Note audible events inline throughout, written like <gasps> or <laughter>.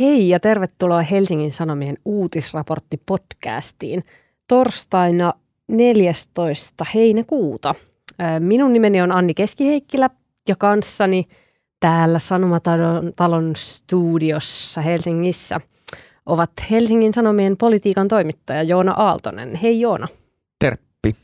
Hei ja tervetuloa Helsingin Sanomien uutisraportti-podcastiin torstaina 14. heinäkuuta. Minun nimeni on Anni Keskiheikkilä ja kanssani täällä Sanomatalon talon studiossa Helsingissä ovat Helsingin Sanomien politiikan toimittaja Joona Aaltonen. Hei Joona. Terppi.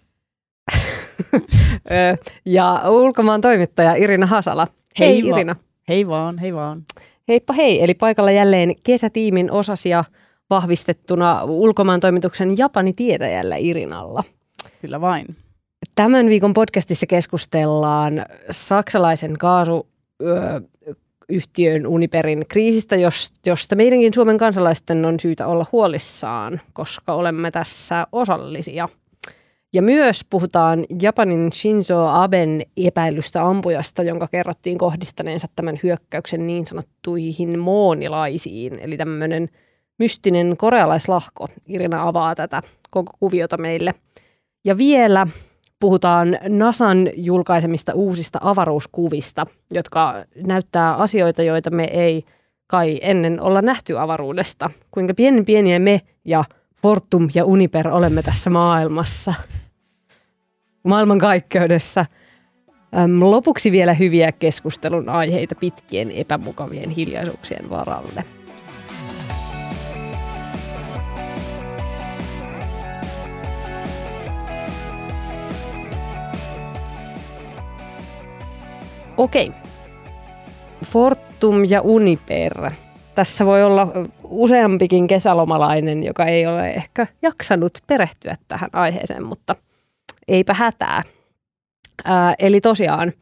<laughs> ja ulkomaan toimittaja Irina Hasala. Hei, hei Irina. Hei vaan, hei vaan. Heippa hei, eli paikalla jälleen kesätiimin osasia vahvistettuna ulkomaan toimituksen Japani tietäjällä Irinalla. Kyllä vain. Tämän viikon podcastissa keskustellaan saksalaisen kaasu yhtiön Uniperin kriisistä, josta meidänkin Suomen kansalaisten on syytä olla huolissaan, koska olemme tässä osallisia – ja myös puhutaan Japanin Shinzo Aben epäilystä ampujasta, jonka kerrottiin kohdistaneensa tämän hyökkäyksen niin sanottuihin moonilaisiin, eli tämmöinen mystinen korealaislahko. Irina avaa tätä koko kuviota meille. Ja vielä puhutaan NASAn julkaisemista uusista avaruuskuvista, jotka näyttää asioita, joita me ei kai ennen olla nähty avaruudesta. Kuinka pieni pieniä me ja Fortum ja Uniper olemme tässä maailmassa maailmankaikkeudessa. Lopuksi vielä hyviä keskustelun aiheita pitkien epämukavien hiljaisuuksien varalle. Okei. Fortum ja Uniper. Tässä voi olla useampikin kesälomalainen, joka ei ole ehkä jaksanut perehtyä tähän aiheeseen, mutta – eipä hätää. Ää, eli tosiaan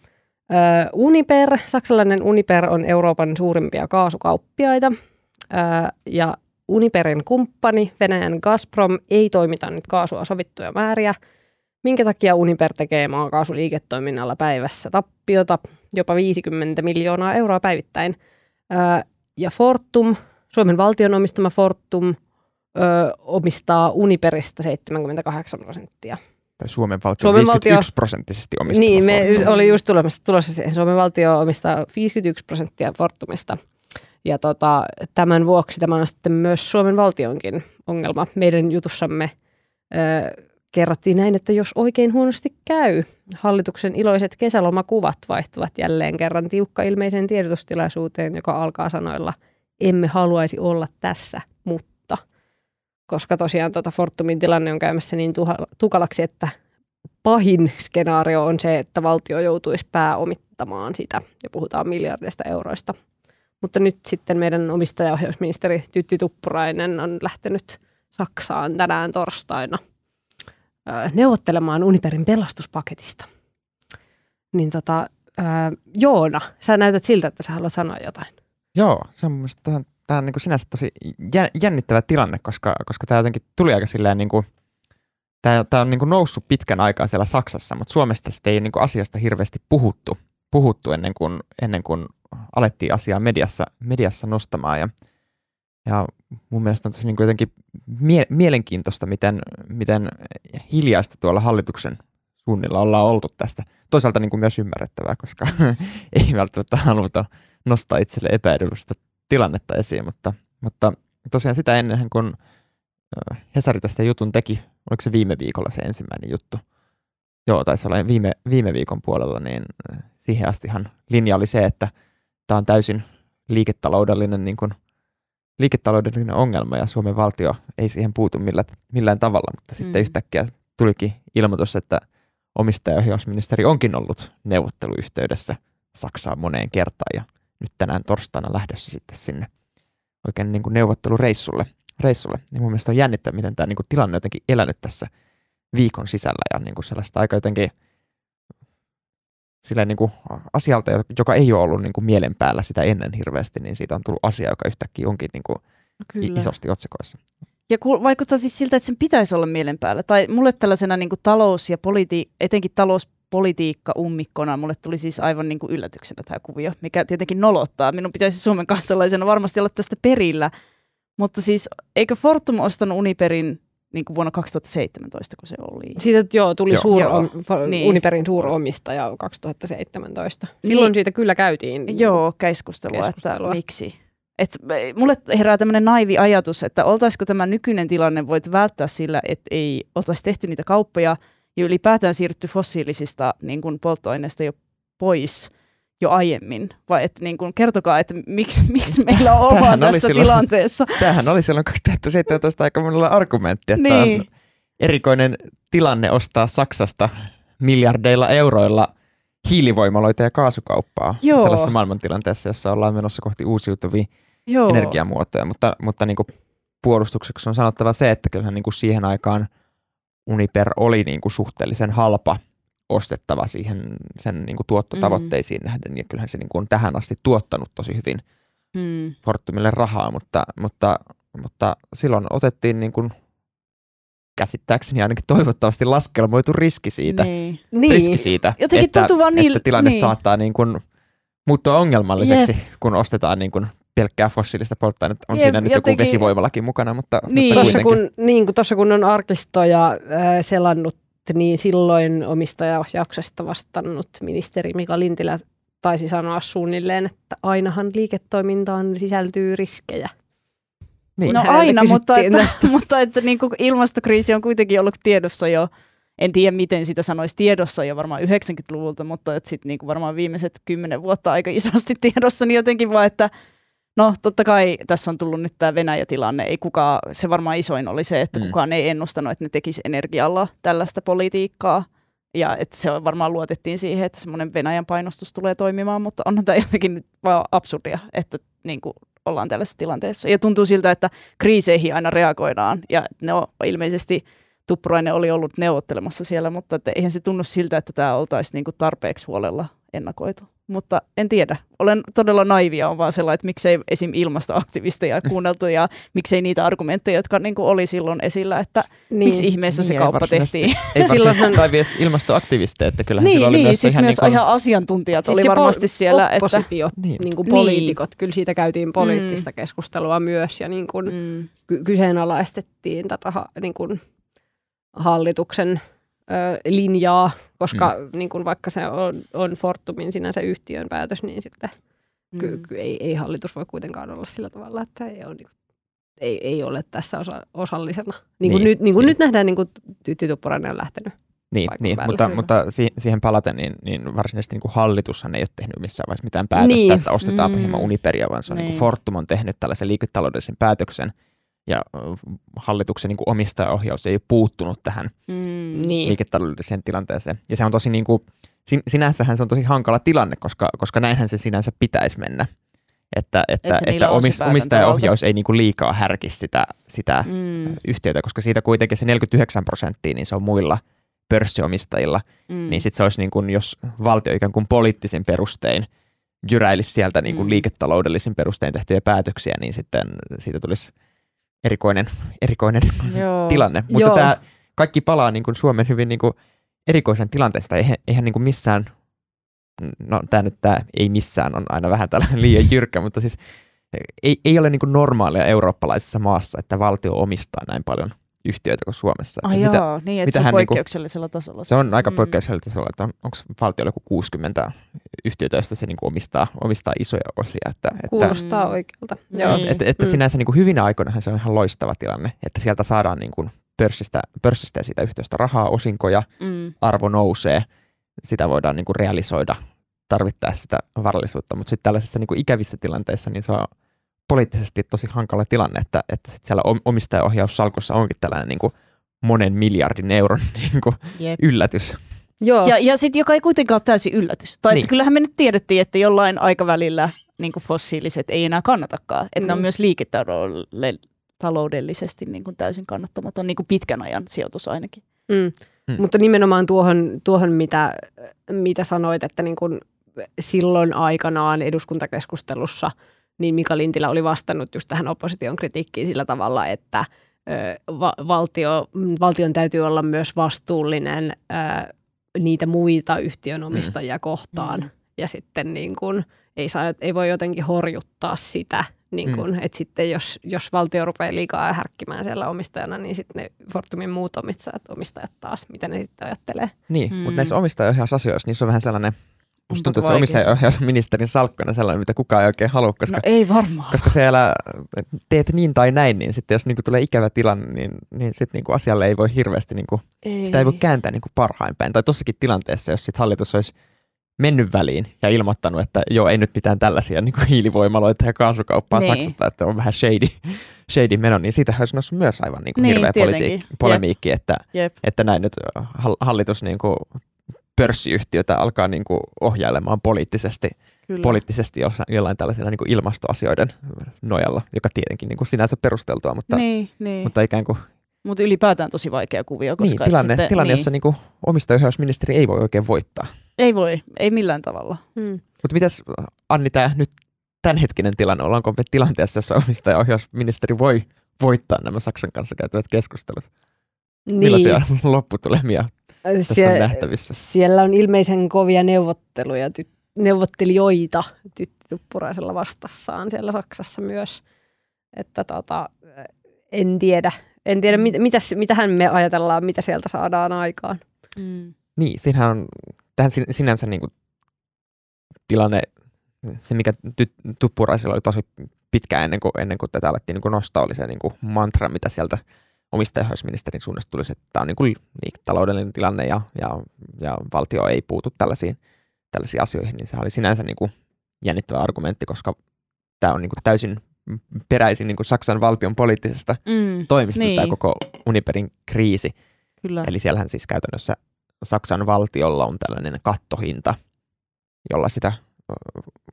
ää, Uniper, saksalainen Uniper on Euroopan suurimpia kaasukauppiaita ää, ja Uniperin kumppani Venäjän Gazprom ei toimita nyt kaasua sovittuja määriä, minkä takia Uniper tekee maakaasuliiketoiminnalla päivässä tappiota jopa 50 miljoonaa euroa päivittäin. Ja Fortum, Suomen valtion omistama Fortum, ö, omistaa Uniperista 78 prosenttia tai Suomen valtio Suomen 51 valtio, prosenttisesti omistama Niin, me Fortum. oli just tulossa, tulossa siihen. Suomen valtio omistaa 51 prosenttia Fortumista. Ja tota, tämän vuoksi tämä on sitten myös Suomen valtionkin ongelma. Meidän jutussamme ö, kerrottiin näin, että jos oikein huonosti käy, hallituksen iloiset kesälomakuvat vaihtuvat jälleen kerran tiukka ilmeiseen tiedotustilaisuuteen, joka alkaa sanoilla, emme haluaisi olla tässä, mutta koska tosiaan tuota Fortumin tilanne on käymässä niin tuha- tukalaksi, että pahin skenaario on se, että valtio joutuisi pääomittamaan sitä ja puhutaan miljardista euroista. Mutta nyt sitten meidän omistajaohjausministeri Tytti Tuppurainen on lähtenyt Saksaan tänään torstaina neuvottelemaan Uniperin pelastuspaketista. Niin tota, Joona, sä näytät siltä, että sä haluat sanoa jotain. Joo, se on mielestäni tämä on niin kuin sinänsä tosi jännittävä tilanne, koska, koska tämä jotenkin tuli aika silleen niin kuin, tämä, tämä on niin kuin noussut pitkän aikaa siellä Saksassa, mutta Suomesta sitten ei niin kuin asiasta hirveästi puhuttu, puhuttu ennen, kuin, ennen kuin alettiin asiaa mediassa, mediassa nostamaan ja, ja mun mielestä on tosi niin kuin jotenkin mie- mielenkiintoista, miten, miten hiljaista tuolla hallituksen suunnilla ollaan oltu tästä. Toisaalta niin kuin myös ymmärrettävää, koska <laughs> ei välttämättä haluta nostaa itselle epäedullista tilannetta esiin, mutta, mutta tosiaan sitä ennen kun Hesari tästä jutun teki, oliko se viime viikolla se ensimmäinen juttu, joo, taisi olla viime, viime viikon puolella, niin siihen astihan linja oli se, että tämä on täysin liiketaloudellinen, niin kuin, liiketaloudellinen ongelma ja Suomen valtio ei siihen puutu millään, millään tavalla, mutta sitten mm. yhtäkkiä tulikin ilmoitus, että omistajaohjausministeri onkin ollut neuvotteluyhteydessä Saksaan moneen kertaan ja nyt tänään torstaina lähdössä sitten sinne oikein niin kuin neuvottelureissulle. Reissulle. Niin mun mielestä on jännittävää, miten tämä niin kuin tilanne on jotenkin elänyt tässä viikon sisällä ja niin kuin sellaista aika jotenkin sillä niin kuin asialta, joka ei ole ollut niin kuin mielen päällä sitä ennen hirveästi, niin siitä on tullut asia, joka yhtäkkiä onkin niin kuin Kyllä. isosti otsikoissa. Ja vaikuttaa siis siltä, että sen pitäisi olla mielen päällä. Tai mulle tällaisena niin kuin talous- ja politi- etenkin talous politiikka ummikkona. Mulle tuli siis aivan niin kuin yllätyksenä tämä kuvio, mikä tietenkin nolottaa. Minun pitäisi Suomen kansalaisena varmasti olla tästä perillä. Mutta siis eikö Fortum ostanut Uniperin niin kuin vuonna 2017, kun se oli. Siitä joo, tuli joo. Suur, joo. niin. Uniperin suuromistaja 2017. Silloin niin. siitä kyllä käytiin Joo, keskustelua, keskustelua. että miksi. Et mulle herää tämmöinen naivi ajatus, että oltaisiko tämä nykyinen tilanne voitu välttää sillä, että ei oltaisi tehty niitä kauppoja ja ylipäätään siirrytty fossiilisista niin kuin polttoaineista jo pois jo aiemmin? Vai että niin kuin, kertokaa, että miksi, miksi <laughs> meillä on ollaan tässä silloin, tilanteessa? Tämähän oli silloin 2017 aika monella argumentti, että niin. on erikoinen tilanne ostaa Saksasta miljardeilla euroilla – hiilivoimaloita ja kaasukauppaa Joo. sellaisessa maailmantilanteessa, jossa ollaan menossa kohti uusiutuvia Joo. energiamuotoja, mutta, mutta niin kuin puolustukseksi on sanottava se, että kyllähän niin kuin siihen aikaan Uniper oli niin kuin suhteellisen halpa ostettava siihen sen niin kuin tuottotavoitteisiin mm. nähden, ja kyllähän se niin kuin on tähän asti tuottanut tosi hyvin mm. Fortumille rahaa, mutta, mutta, mutta silloin otettiin niin kuin käsittääkseni ainakin toivottavasti laskelmoitu riski siitä, niin. riski niin. siitä Jotenkin että, tuntuu vaan niin, että tilanne niin. saattaa niin kuin muuttua ongelmalliseksi, Jep. kun ostetaan niin kuin pelkkää fossiilista polttoainetta. On Jep, siinä nyt jotenkin, joku vesivoimallakin mukana, mutta, niin. mutta tuossa kun, niin, kun, tossa kun on arkistoja äh, selannut, niin silloin omistajaohjauksesta vastannut ministeri Mika Lintilä taisi sanoa suunnilleen, että ainahan liiketoimintaan sisältyy riskejä. Niin, no aina, mutta että, <laughs> mutta että niin kuin ilmastokriisi on kuitenkin ollut tiedossa jo, en tiedä miten sitä sanoisi tiedossa jo varmaan 90-luvulta, mutta että sitten niin kuin varmaan viimeiset kymmenen vuotta aika isosti tiedossa, niin jotenkin vaan, että no totta kai tässä on tullut nyt tämä Venäjä-tilanne, ei kukaan, se varmaan isoin oli se, että mm. kukaan ei ennustanut, että ne tekisi energialla tällaista politiikkaa, ja että se varmaan luotettiin siihen, että semmoinen Venäjän painostus tulee toimimaan, mutta onhan tämä jotenkin nyt vaan absurdia, että niin kuin ollaan tällaisessa tilanteessa. Ja tuntuu siltä, että kriiseihin aina reagoidaan ja ne on ilmeisesti Tuppurainen oli ollut neuvottelemassa siellä, mutta että eihän se tunnu siltä, että tämä oltaisiin niinku tarpeeksi huolella ennakoitu. Mutta en tiedä. Olen todella naivia, on vaan sellainen, että miksei esim. ilmastoaktivisteja kuunneltu ja miksei niitä argumentteja, jotka niin kuin oli silloin esillä, että niin. miksi ihmeessä niin, se kauppa tehtiin. Ei <laughs> varsinaisesti tai edes ilmastoaktivisteja, että kyllähän niin, oli niin, myös siis ihan, myös niin kuin... ihan asiantuntijat siis oli varmasti po- siellä. Oppositio, että... niin. niin kuin poliitikot, niin. kyllä siitä käytiin poliittista mm. keskustelua myös ja niin kuin mm. ky- kyseenalaistettiin tätä niin kuin hallituksen ö, linjaa, koska mm. niin kun vaikka se on, on Fortumin sinänsä yhtiön päätös, niin sitten mm. ky, ky, ei, ei hallitus voi kuitenkaan olla sillä tavalla, että ei ole, niin kuin, ei, ei ole tässä osa, osallisena. Niin kuin, niin, nyt, niin kuin niin. nyt nähdään, niin kuin Tytti Tuppurainen on lähtenyt. Niin, niin mutta, mutta siihen palaten, niin, niin varsinaisesti niin kuin hallitushan ei ole tehnyt missään vaiheessa mitään päätöstä, niin. että ostetaan mm. hieman Uniperia, vaan se on niin. Niin Fortum on tehnyt tällaisen liiketaloudellisen päätöksen – ja hallituksen niin kuin omistajaohjaus ei ole puuttunut tähän mm, niin. liiketaloudelliseen tilanteeseen. Ja se on tosi niin kuin, sinänsähän se on tosi hankala tilanne, koska, koska näinhän se sinänsä pitäisi mennä. Että, että, että, että omis, omistajaohjaus ei niin kuin liikaa härkisi sitä, sitä mm. yhtiötä, koska siitä kuitenkin se 49 prosenttia, niin se on muilla pörssiomistajilla. Mm. Niin sitten se olisi niin kuin, jos valtio ikään kuin poliittisin perustein jyräilisi sieltä niin kuin mm. liiketaloudellisin perustein tehtyjä päätöksiä, niin sitten siitä tulisi erikoinen, erikoinen tilanne. Mutta Joo. tämä kaikki palaa niin kuin Suomen hyvin niin kuin erikoisen tilanteesta. Eihän, eihän niin kuin missään, no tämä nyt tämä ei missään on aina vähän tällainen liian jyrkkä, mutta siis ei, ei ole niin kuin normaalia eurooppalaisessa maassa, että valtio omistaa näin paljon yhtiöitä kuin Suomessa. Ai mitä, joo, niin, että se on niinku- poikkeuksellisella niinku, tasolla. Se on aika mm. poikkeuksellisella tasolla, että on, onko valtiolla joku 60 yhtiöitä, joista se niinku omistaa, omistaa isoja osia. Että, Kuulostaa että, oikealta. Joo. Niin. Että, että mm. sinänsä niinku hyvinä aikoina se on ihan loistava tilanne, että sieltä saadaan niinku pörssistä, pörssistä ja siitä yhtiöstä rahaa, osinkoja, mm. arvo nousee, sitä voidaan niinku realisoida tarvittaessa sitä varallisuutta, mutta sitten tällaisissa niinku ikävissä tilanteissa niin se on poliittisesti tosi hankala tilanne, että, että sit siellä omistajaohjaussalkussa onkin tällainen niin kuin monen miljardin euron <laughs> niin kuin yep. yllätys. Joo. Ja, ja sitten joka ei kuitenkaan ole täysin yllätys. Tai niin. kyllähän me nyt tiedettiin, että jollain aikavälillä niin kuin fossiiliset ei enää kannatakaan. Että mm. ne on myös liiketaloudellisesti niin kuin täysin kannattamaton, niin kuin pitkän ajan sijoitus ainakin. Mm. Mm. Mutta nimenomaan tuohon, tuohon mitä, mitä sanoit, että niin kuin silloin aikanaan eduskuntakeskustelussa – niin Mika Lintilä oli vastannut just tähän opposition kritiikkiin sillä tavalla, että va- valtio, valtion täytyy olla myös vastuullinen niitä muita yhtiönomistajia mm. kohtaan. Mm. Ja sitten niin kun, ei, saa, ei voi jotenkin horjuttaa sitä, niin kun, mm. että sitten jos, jos valtio rupeaa liikaa härkkimään siellä omistajana, niin sitten ne Fortumin muut omistajat, omistajat taas, mitä ne sitten ajattelee. Niin, mm. mutta näissä omistajaohjausasioissa niissä on vähän sellainen Musta tuntuu, että se omistajaohjausministerin salkkuna sellainen, mitä kukaan ei oikein halua, koska, No ei varmaan. koska siellä teet niin tai näin, niin sitten jos niinku tulee ikävä tilanne, niin, niin sitten niinku asialle ei voi hirveästi, niinku, Ei. sitä ei voi kääntää niinku parhain päin. Tai tossakin tilanteessa, jos sit hallitus olisi mennyt väliin ja ilmoittanut, että joo, ei nyt mitään tällaisia niin kuin hiilivoimaloita ja kaasukauppaa Niin. Saksasta, että on vähän shady, shady meno, niin siitä olisi noussut myös aivan niin kuin Niin, hirveä tietenkin. politi- polemiikki, että, Jep. että näin nyt hall- hallitus niin kuin pörssiyhtiötä alkaa niin kuin ohjailemaan poliittisesti, Kyllä. poliittisesti jollain, jollain tällaisilla niin kuin ilmastoasioiden nojalla, joka tietenkin niin kuin sinänsä perusteltua, mutta, niin, niin. mutta ikään kuin Mutta ylipäätään tosi vaikea kuvio, koska niin, tilanne, sitten, tilanne niin, jossa niin kuin omistajaohjausministeri ei voi oikein voittaa. Ei voi, ei millään tavalla. Mm. Mutta mitäs Anni, tämä nyt tämänhetkinen tilanne, ollaanko me tilanteessa, jossa omistajaohjausministeri voi voittaa nämä Saksan kanssa käytävät keskustelut? Millaisia Niin. <laughs> lopputulemia tässä Sie- on nähtävissä? Siellä on ilmeisen kovia neuvotteluja, ty- neuvottelijoita Tytti Tuppuraisella vastassaan siellä Saksassa myös. Että tota, en tiedä, en tiedä mit, mitäs, mitähän me ajatellaan, mitä sieltä saadaan aikaan. Mm. Niin, siinähän on tähän sin- sinänsä niin kuin tilanne, se mikä ty- Tuppuraisilla oli tosi pitkään ennen kuin, ennen kuin tätä alettiin niin kuin nostaa, oli se niin kuin mantra, mitä sieltä omistajaohjausministerin suunnasta tulisi, että tämä on niin kuin taloudellinen tilanne ja, ja, ja valtio ei puutu tällaisiin, tällaisiin asioihin, niin se oli sinänsä niin kuin jännittävä argumentti, koska tämä on niin kuin täysin peräisin niin kuin Saksan valtion poliittisesta Mm. toimista niin. tämä Niin. koko Uniperin kriisi. Kyllä. Eli siellähän siis käytännössä Saksan valtiolla on tällainen kattohinta, jolla sitä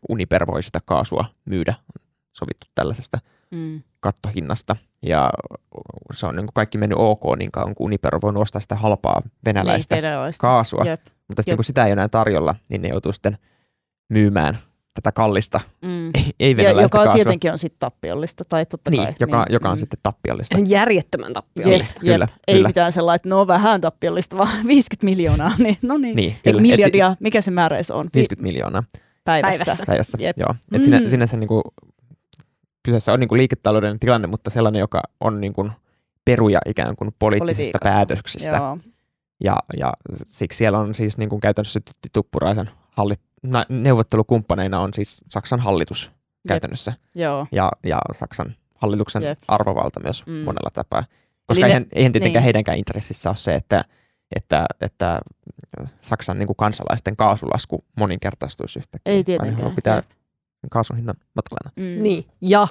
Uniper voi sitä kaasua myydä. On sovittu tällaisesta Mm. kattohinnasta. Ja se on niin kuin kaikki mennyt ok niin kauan, kun Uniper on voinut ostaa sitä halpaa venäläistä Niin, kaasua. Jep. Mutta sitten Jep. kun sitä ei enää tarjolla, niin ne joutuu sitten myymään tätä kallista, Mm. ei Ja, <laughs> venäläistä joka kaasua. tietenkin on sitten tappiollista, tai totta niin, kai. joka, niin, joka on mm. sitten tappiollista. <laughs> Järjettömän Jep, tappiollista. jep. Kyllä, Ei kyllä. mitään sellainen, että no vähän tappiollista, vaan <laughs> 50 miljoonaa. Niin, no niin. Niin, kyllä. Et miljardia, mikä se määrä on? Vi- 50 miljoonaa. päivässä. Päivässä. päivässä. Jep. Joo. Et Mm. sinä, sinänsä niin kuin, kyseessä on niin kuin liiketaloudellinen tilanne, mutta sellainen, joka on niin kuin peruja ikään kuin poliittisista päätöksistä. Joo. Ja, ja siksi siellä on siis niin kuin käytännössä Tytti Tuppuraisen hallit, na, neuvottelukumppaneina on siis Saksan hallitus käytännössä. Joo. Ja, ja Saksan hallituksen Jep. arvovalta myös Mm. monella tapaa. Koska ne- eihän, eihän tietenkään niin. heidänkään intressissä ole se, että, että, että Saksan niin kuin kansalaisten kaasulasku moninkertaistuisi yhtäkkiä. Ei tietenkään. pitää Jep. Kaasun hinnan matalana. Mm. Niin, ja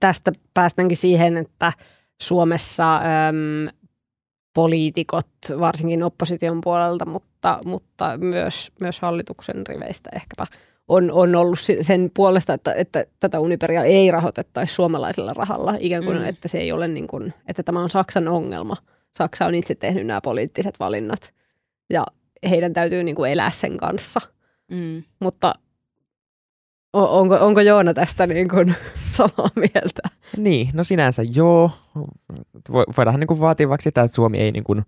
tästä päästäänkin siihen, että Suomessa äm, poliitikot, varsinkin opposition puolelta, mutta, mutta myös, myös hallituksen riveistä ehkäpä, on, on ollut sen puolesta, että, että tätä Uniperia ei rahoitettaisi suomalaisella rahalla, ikään kuin, Mm. että se ei ole niin kuin, että tämä on Saksan ongelma. Saksa on itse tehnyt nämä poliittiset valinnat ja heidän täytyy niin kuin elää sen kanssa. Mm. Mutta onko, onko Joona tästä niin kuin <laughs> samaa mieltä? Niin, no sinänsä joo. Vo- Voidaan niin kuin vaatia vaikka sitä, että Suomi ei niin kuin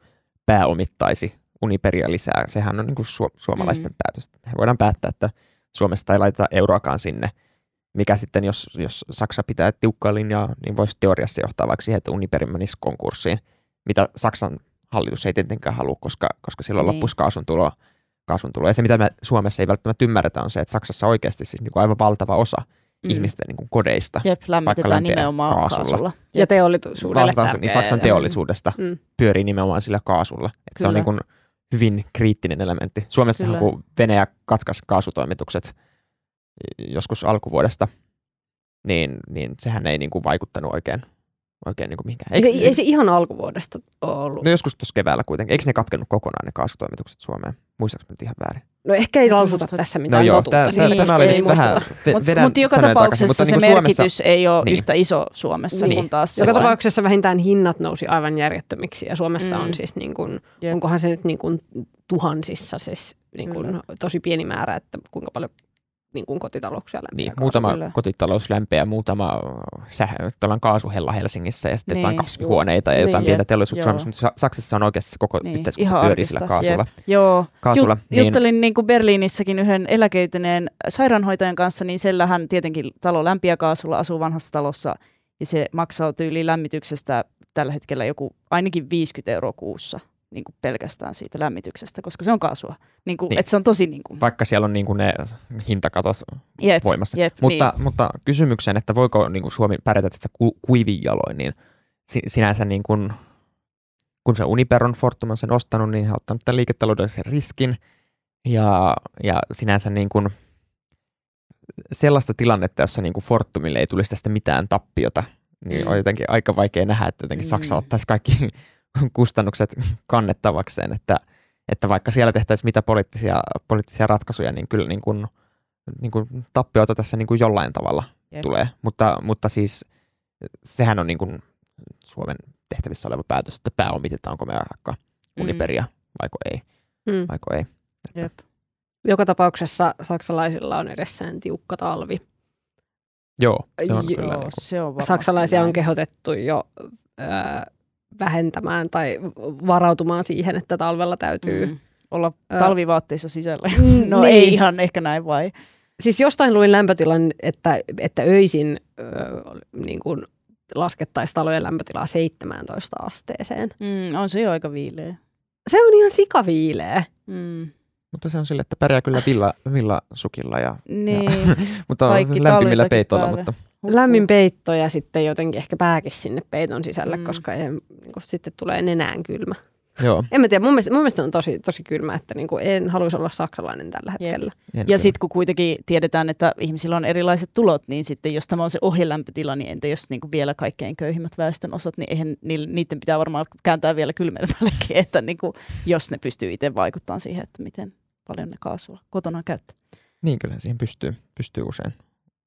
pääomittaisi Uniperia lisää. Sehän on niin kuin su- suomalaisten Mm. päätös. Me voidaan päättää, että Suomesta ei laiteta euroakaan sinne, mikä sitten, jos, jos Saksa pitää tiukkaa linjaa, niin voisi teoriassa johtaa vaikka siihen, että Uniperin menisi konkurssiin, mitä Saksan hallitus ei tietenkään halua, koska, koska silloin Niin. niin. loppuisi kaasun tulo, kaasun tulo. Ja se, mitä me Suomessa ei välttämättä ymmärretä, on se, että Saksassa oikeasti siis niin kuin aivan valtava osa Mm. ihmisten niin kuin kodeista Jep, lämmitetään nimenomaan kaasulla. kaasulla. Ja teollisuudelle tärkeä. niin Saksan teollisuudesta Mm. pyörii nimenomaan sillä kaasulla. Et se on Kyllä. niin kuin hyvin kriittinen elementti. Suomessahan Kyllä. kun Venäjä katkaisi kaasutoimitukset joskus alkuvuodesta, niin, niin sehän ei niin kuin vaikuttanut oikein, oikein niin kuin mihinkään. Ei, se, ei se ihan alkuvuodesta ole ollut. No joskus tuossa keväällä kuitenkin. Eikö ne katkennut kokonaan ne kaasutoimitukset Suomeen? Muistaaks nyt ihan väärin? No ehkä ei lausuta tässä No mitään joo, totuutta. tää, Niin, tämä oli ei nyt vähän Mutta vedän mut joka tapauksessa mutta se niin kuin Suomessa, merkitys ei ole Niin. yhtä iso Suomessa, Niin. kun taas Joka se- tapauksessa vähintään hinnat nousi aivan järjettömiksi ja Suomessa Mm. on siis niin kuin, onkohan se nyt niin kuin tuhansissa siis niin kuin Kyllä. tosi pieni määrä, että kuinka paljon niin kuin kotitalouksia lämpiää niin, muutama kyllä. kotitalous lämpeä, muutama säh, tällainen kaasuhella Helsingissä ja sitten Niin. jotain kasvihuoneita ja jotain Niin, pientä teollisuutta mutta Sa- Saksassa on oikeasti koko Niin, yhteiskunta pyörii sillä kaasulla. Joo, kaasulla Jut, niin, juttelin niin kuin Berliinissäkin yhden eläköityneen sairaanhoitajan kanssa, niin sellähän tietenkin talo lämpiä kaasulla, asuu vanhassa talossa ja se maksaa tyyli lämmityksestä tällä hetkellä joku ainakin 50 euroa kuussa. Niin kuin pelkästään siitä lämmityksestä, koska se on kaasua. Niin kuin, Niin. Että se on tosi niin kuin, Vaikka siellä on niin kuin ne hintakatot jep, voimassa. jep, Mutta, niin. mutta kysymykseen, että voiko niin kuin Suomi pärjätä tästä ku, kuivin jaloin, niin si, sinänsä niin kuin, kun se Uniper on Fortum on sen ostanut, niin he on ottanut tämän liiketaloudellisen riskin ja, ja sinänsä niin kuin sellaista tilannetta, jossa niin kuin Fortumille ei tulisi tästä mitään tappiota, niin Mm. on jotenkin aika vaikea nähdä, että jotenkin Saksa Mm. ottaisi kaikki kustannukset kannettavakseen, että, että vaikka siellä tehtäisiin mitä poliittisia, poliittisia ratkaisuja, niin kyllä niin kuin, niin kuin tappioita tässä niin kuin jollain tavalla Jep. tulee. Mutta, mutta siis sehän on niin kuin Suomen tehtävissä oleva päätös, että pääomitetaanko me vaikka Mm. Uniperia vaiko ei. Mm. Vaiko ei. Jep. Joka tapauksessa saksalaisilla on edessään tiukka talvi. Joo, se on Joo, kyllä. Niin kuin, se on Saksalaisia on näin. kehotettu jo vähentämään tai varautumaan siihen, että talvella täytyy. Mm. Olla talvivaatteissa sisällä. Mm, <laughs> No niin. ei ihan ehkä näin vai? Siis jostain luin lämpötilan, että, että öisin ö, niin kuin laskettaisiin talojen lämpötilaa 17 asteeseen. Mm, on se jo aika viileä. Se on ihan sikaviileä. Mm. mutta se on sille, että pärjää kyllä villa, villasukilla, ja, Niin, <laughs> mutta Kaikki lämpimillä peitoilla. päälle. Mutta. Lämmin peitto ja sitten jotenkin ehkä pääkin sinne peiton sisälle, Mm. koska ei, niin kuin, sitten tulee nenään kylmä. joo, En mä tiedä, mun mielestä, mun mielestä se on tosi, tosi kylmä, että niin kuin en haluaisi olla saksalainen tällä hetkellä. en Ja sitten kun kuitenkin tiedetään, että ihmisillä on erilaiset tulot, niin sitten jos tämä on se ohjelämpötila, niin entä jos niinku vielä kaikkein köyhimmät väestön osat, niin eihän, niiden pitää varmaan kääntää vielä kylmemmällekin, <laughs> että niinku, jos ne pystyy itse vaikuttamaan siihen, että miten paljon ne kaasua kotona käyttää. Niin kyllä siihen pystyy, pystyy usein,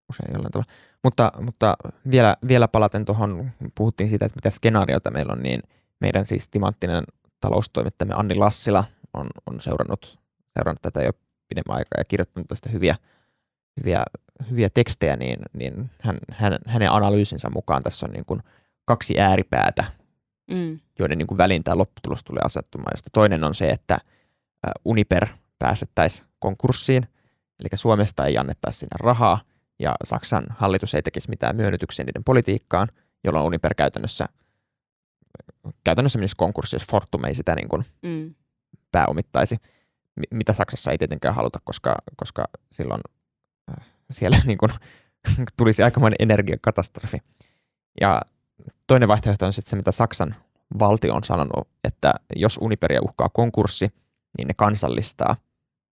usein jollain tavalla. Mutta, mutta vielä, vielä palaten tuohon, puhuttiin siitä, että mitä skenaarioita meillä on, niin meidän siis timanttinen taloustoimittajamme Anni Lassila on, on seurannut, seurannut tätä jo pidemmän aikaa ja kirjoittanut tästä hyviä, hyviä, hyviä tekstejä, niin, niin hän, hän, hänen analyysinsä mukaan tässä on niin kuin kaksi ääripäätä, Mm. joiden niin kuin väliin tämä lopputulos tulee asettumaan, josta toinen on se, että Uniper pääsettäisiin konkurssiin, eli Suomesta ei annettaisi sinne rahaa, ja Saksan hallitus ei tekisi mitään myönnytyksiä niiden politiikkaan, jolloin Uniper käytännössä, käytännössä menisi konkurssi, jos Fortum ei sitä niin kuin Mm. pääomittaisi, mi- mitä Saksassa ei tietenkään haluta, koska, koska silloin äh, siellä <laughs> niin kuin, tulisi aikamoinen energiakatastrofi. Ja toinen vaihtoehto on sitten se, mitä Saksan valtio on sanonut, että jos Uniperia uhkaa konkurssi, niin ne kansallistaa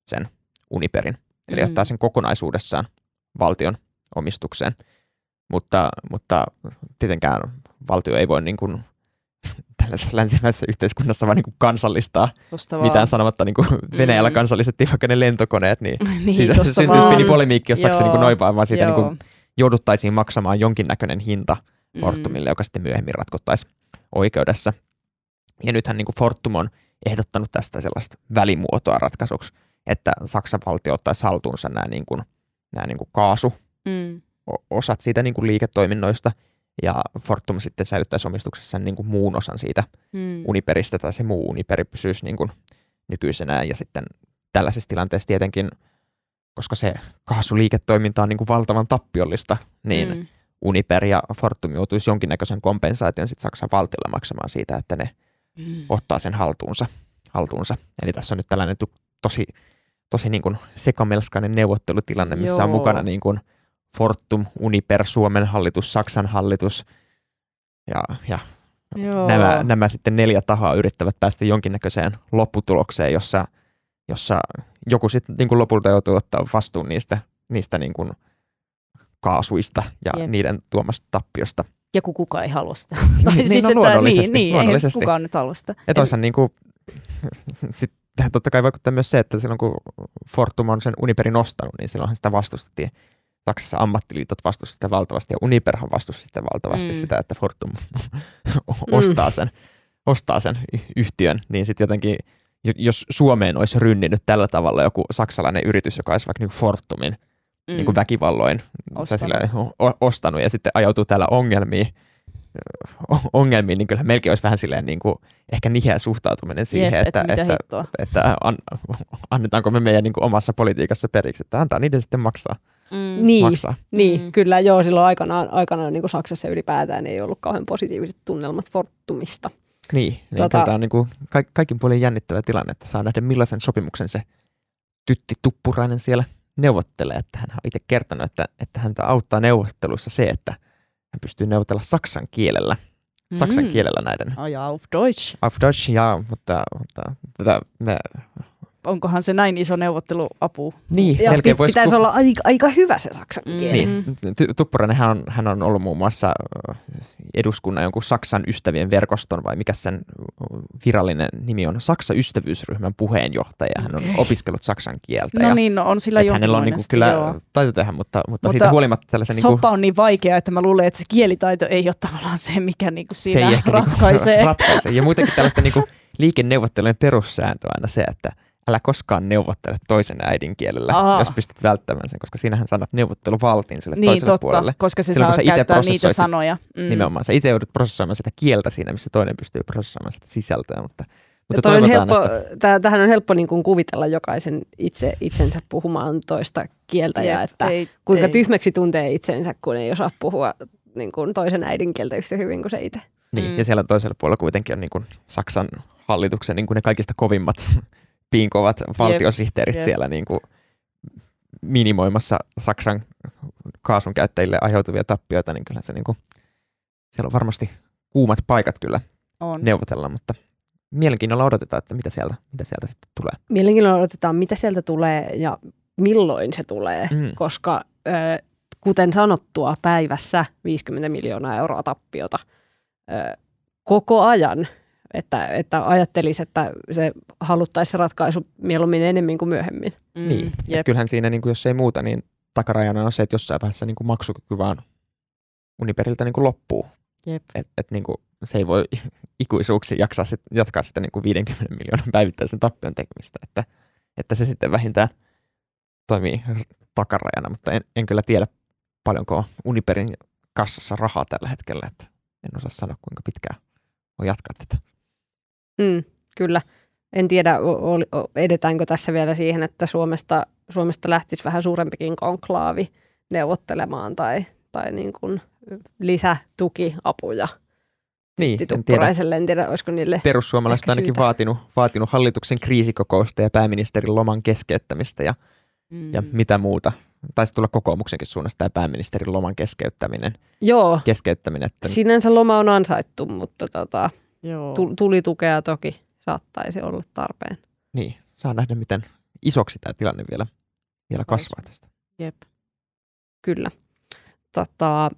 sen Uniperin, eli Mm. ottaa sen kokonaisuudessaan valtion omistukseen. Mutta, mutta tietenkään valtio ei voi niin kuin, <laughs> tällaisessa länsimäisessä yhteiskunnassa vaan niin kuin kansallistaa Tosta vaan. mitään sanomatta niin kuin Venäjällä Mm. kansallistettiin vaikka ne lentokoneet, niin, <laughs> niin, siitä syntyisi vaan. pieni polemiikki, jos Saksa niin kuin noin vaan, vaan siitä niin kuin jouduttaisiin maksamaan jonkinnäköinen hinta Mm. Fortumille, joka sitten myöhemmin ratkottaisiin oikeudessa. Ja nythän niin kuin Fortum on ehdottanut tästä sellaista välimuotoa ratkaisuksi, että Saksan valtio ottaisi haltuunsa nämä, niin kuin, nämä niin kuin kaasu, Mm. osat siitä niin kuin liiketoiminnoista, ja Fortum sitten säilyttäisi omistuksessaan niin kuin muun osan siitä Mm. Uniperistä, tai se muu Uniperi pysyisi niin kuin nykyisenään, ja sitten tällaisessa tilanteessa tietenkin, koska se kaasuliiketoiminta on niin kuin valtavan tappiollista, niin Mm. Uniper ja Fortum joutuisi jonkinnäköisen kompensaation sitten Saksan valtiolle maksamaan siitä, että ne Mm. ottaa sen haltuunsa. haltuunsa. Eli tässä on nyt tällainen tosi, tosi niin kuin sekamelskainen neuvottelutilanne, missä on Joo. mukana niin kuin Fortum, Uniper, Suomen hallitus, Saksan hallitus ja, ja Joo. nämä, nämä sitten neljä tahoa yrittävät päästä jonkinnäköiseen lopputulokseen, jossa, jossa joku sitten niin kuin lopulta joutuu ottaa vastuun niistä, niistä niin kuin kaasuista ja Jep. niiden tuomasta tappiosta. Ja kun kukaan ei halua sitä. <laughs> Niin, niin, no luonnollisesti, niin, niin eihän luonnollisesti. siis kukaan nyt halua sitä. Ja toisaalta niin kuin, <laughs> sit, tähän totta kai vaikuttaa myös se, että silloin kun Fortum on sen Uniperin ostanut, niin silloinhan sitä vastustettiin. Saksassa ammattiliitot vastustivat sitä valtavasti ja Uniperhan vastusti sitä valtavasti Mm. mm. sitä, että Fortum <laughs> ostaa, sen, ostaa sen yhtiön, niin sitten jotenkin, jo- jos Suomeen olisi rynninyt tällä tavalla joku saksalainen yritys, joka olisi vaikka niin Fortumin mm. niin kuin väkivalloin Ostanut. sillä, o- ostanut ja sitten ajautuu täällä ongelmiin, ongelmiin, niin kyllä melkein olisi vähän silleen niin kuin, ehkä niheä suhtautuminen siihen, Jep, että, että, että, että an, annetaanko me meidän niin kuin omassa politiikassa periksi, että antaa niiden sitten maksaa. Mm. Niin, maksaa. niin Mm. kyllä joo, silloin aikanaan, aikanaan niin kuin Saksassa ylipäätään ei ollut kauhean positiiviset tunnelmat Fortumista. Niin, niin Tota- tämä on niin kuin kaik- kaikin puolin jännittävä tilanne, että saa nähdä millaisen sopimuksen se Tytti Tuppurainen siellä neuvottelee. Että hän on itse kertonut, että, että häntä auttaa neuvotteluissa se, että hän pystyy neuvotella saksan kielellä. Saksan Mm. kielellä näiden Oh, ja auf Deutsch. auf Deutsch, ja, mutta, mutta tätä me, Onkohan se näin iso neuvotteluapu? niin, Ja melkein pit- voisi pitäisi olla aika, aika hyvä se saksan Mm. kieli. Niin, Tuppurainen hän on, hän on ollut muun muassa ö, eduskunnan jonkun Saksan ystävien verkoston, vai mikä sen ö, virallinen nimi on, Saksa-ystävyysryhmän puheenjohtaja. Hän on Okei. opiskellut saksan kieltä. No ja, niin, no on sillä että hänellä on niinku sitten, kyllä joo. taito tehdä, mutta, mutta, Mutta siitä huolimatta tällaisen niinku, Soppa on niin vaikea, että mä luulen, että se kielitaito ei ole tavallaan se, mikä niinku se siinä ei ehkä ratkaisee. Niinku, <laughs> ratkaise. Ja muutenkin tällaista niinku liikenneuvottelujen perussääntö on aina se, että älä koskaan neuvottele toisen äidinkielellä, Aa. jos pystyt välttämään sen, koska siinähän sanat neuvotteluvaltin sille niin, toiselle totta, puolelle. koska se Silloin, saa käyttää niitä sanoja. Mm. Nimenomaan. Sä itse joudut prosessoimaan sitä kieltä siinä, missä toinen pystyy prosessoimaan sitä sisältöä, mutta, mutta on toivotaan, helppo, että tähän on helppo niin kuin kuvitella jokaisen itse, itsensä puhumaan toista kieltä ja Jep, että ei, kuinka ei. tyhmäksi tuntee itsensä, kun ei osaa puhua niin kuin toisen äidinkieltä yhtä hyvin kuin se itse. niin, Mm. ja siellä toisella puolella kuitenkin on niin kuin Saksan hallituksen niin kuin ne kaikista kovimmat piinkovat valtiosihteerit jep. siellä niin kuin minimoimassa Saksan kaasun käyttäjille aiheutuvia tappioita, niin kyllä se niin kuin, siellä on varmasti kuumat paikat kyllä on. neuvotella, mutta mielenkiinnolla odotetaan, että mitä sieltä, mitä sieltä sitten tulee. Mielenkiinnolla odotetaan, mitä sieltä tulee ja milloin se tulee, Mm. koska ö, kuten sanottua, päivässä 50 miljoonaa euroa tappiota ö, koko ajan. Että, että ajattelisi, että se haluttaisi se ratkaisu mieluummin enemmän kuin myöhemmin. Mm, Niin, et jep. kyllähän siinä, niin kuin, jos ei muuta, niin takarajana on se, että jossain vaiheessa niin kuin maksukyky vaan Uniperiltä niin kuin loppuu. Jep. Et, et, niin kuin, se ei voi <laughs> ikuisuuksi jaksaa sit, jatkaa sitä niin kuin 50 miljoonan päivittäisen tappion tekemistä, että, että se sitten vähintään toimii takarajana, mutta en, en kyllä tiedä paljonko on Uniperin kassassa rahaa tällä hetkellä, että en osaa sanoa kuinka pitkään voi jatkaa tätä. Mm, kyllä. En tiedä, edetäänkö tässä vielä siihen, että Suomesta, Suomesta lähtisi vähän suurempikin konklaavi neuvottelemaan tai, tai niin kuin lisätukiapuja Niin, en tiedä. En tiedä, olisiko niille... Perussuomalaiset ainakin syytä. vaatinut, vaatinut hallituksen kriisikokousta ja pääministerin loman keskeyttämistä ja, Mm. ja mitä muuta. Taisi tulla kokoomuksenkin suunnasta tämä pääministerin loman keskeyttäminen. Joo, keskeyttäminen että sinänsä loma on ansaittu, mutta tota, Joo. tu- tulitukea toki saattaisi olla tarpeen. niin, saa nähdä, miten isoksi tämä tilanne vielä, vielä kasvaa tästä. Jep. Kyllä. Tota,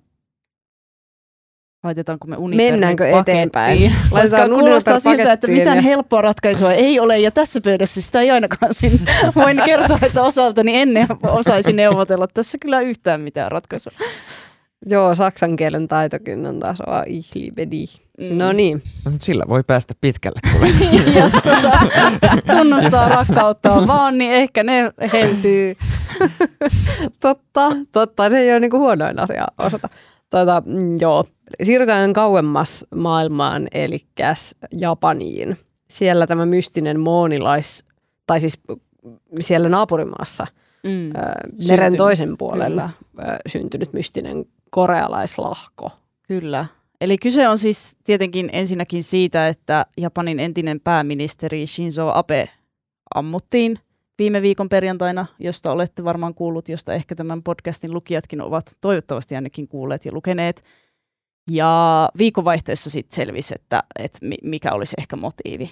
Laitetaanko me Uniperin Mennäänkö pakettiin? eteenpäin? Koska Laitetaan kuulostaa Uniper siltä, että mitään ja- helppoa ratkaisua ei ole, ja tässä pöydässä sitä ei ainakaan sin. <laughs> Voin kertoa, että osaltani ennen osaisi neuvotella tässä kyllä yhtään mitään ratkaisua. Joo, saksan kielen taitokin on taas. Mm. No niin, No, sillä voi päästä pitkälle. <laughs> Jos tota, tunnustaa rakkautta vaan, niin ehkä ne heltyy. <laughs> totta, totta. Se ei ole niinku huonoin asia osata. Tota, mm, joo. Siirrytään kauemmas maailmaan, eli Japaniin. Siellä tämä mystinen moonilais, tai siis siellä naapurimaassa, Mm. ö, meren toisen puolella ö, syntynyt mystinen korealaislahko. Kyllä. Eli kyse on siis tietenkin ensinnäkin siitä, että Japanin entinen pääministeri Shinzo Abe ammuttiin viime viikon perjantaina, josta olette varmaan kuullut, josta ehkä tämän podcastin lukijatkin ovat toivottavasti ainakin kuulleet ja lukeneet. Ja viikonvaihteessa sitten selvisi, että, että mi- mikä olisi ehkä motiivi.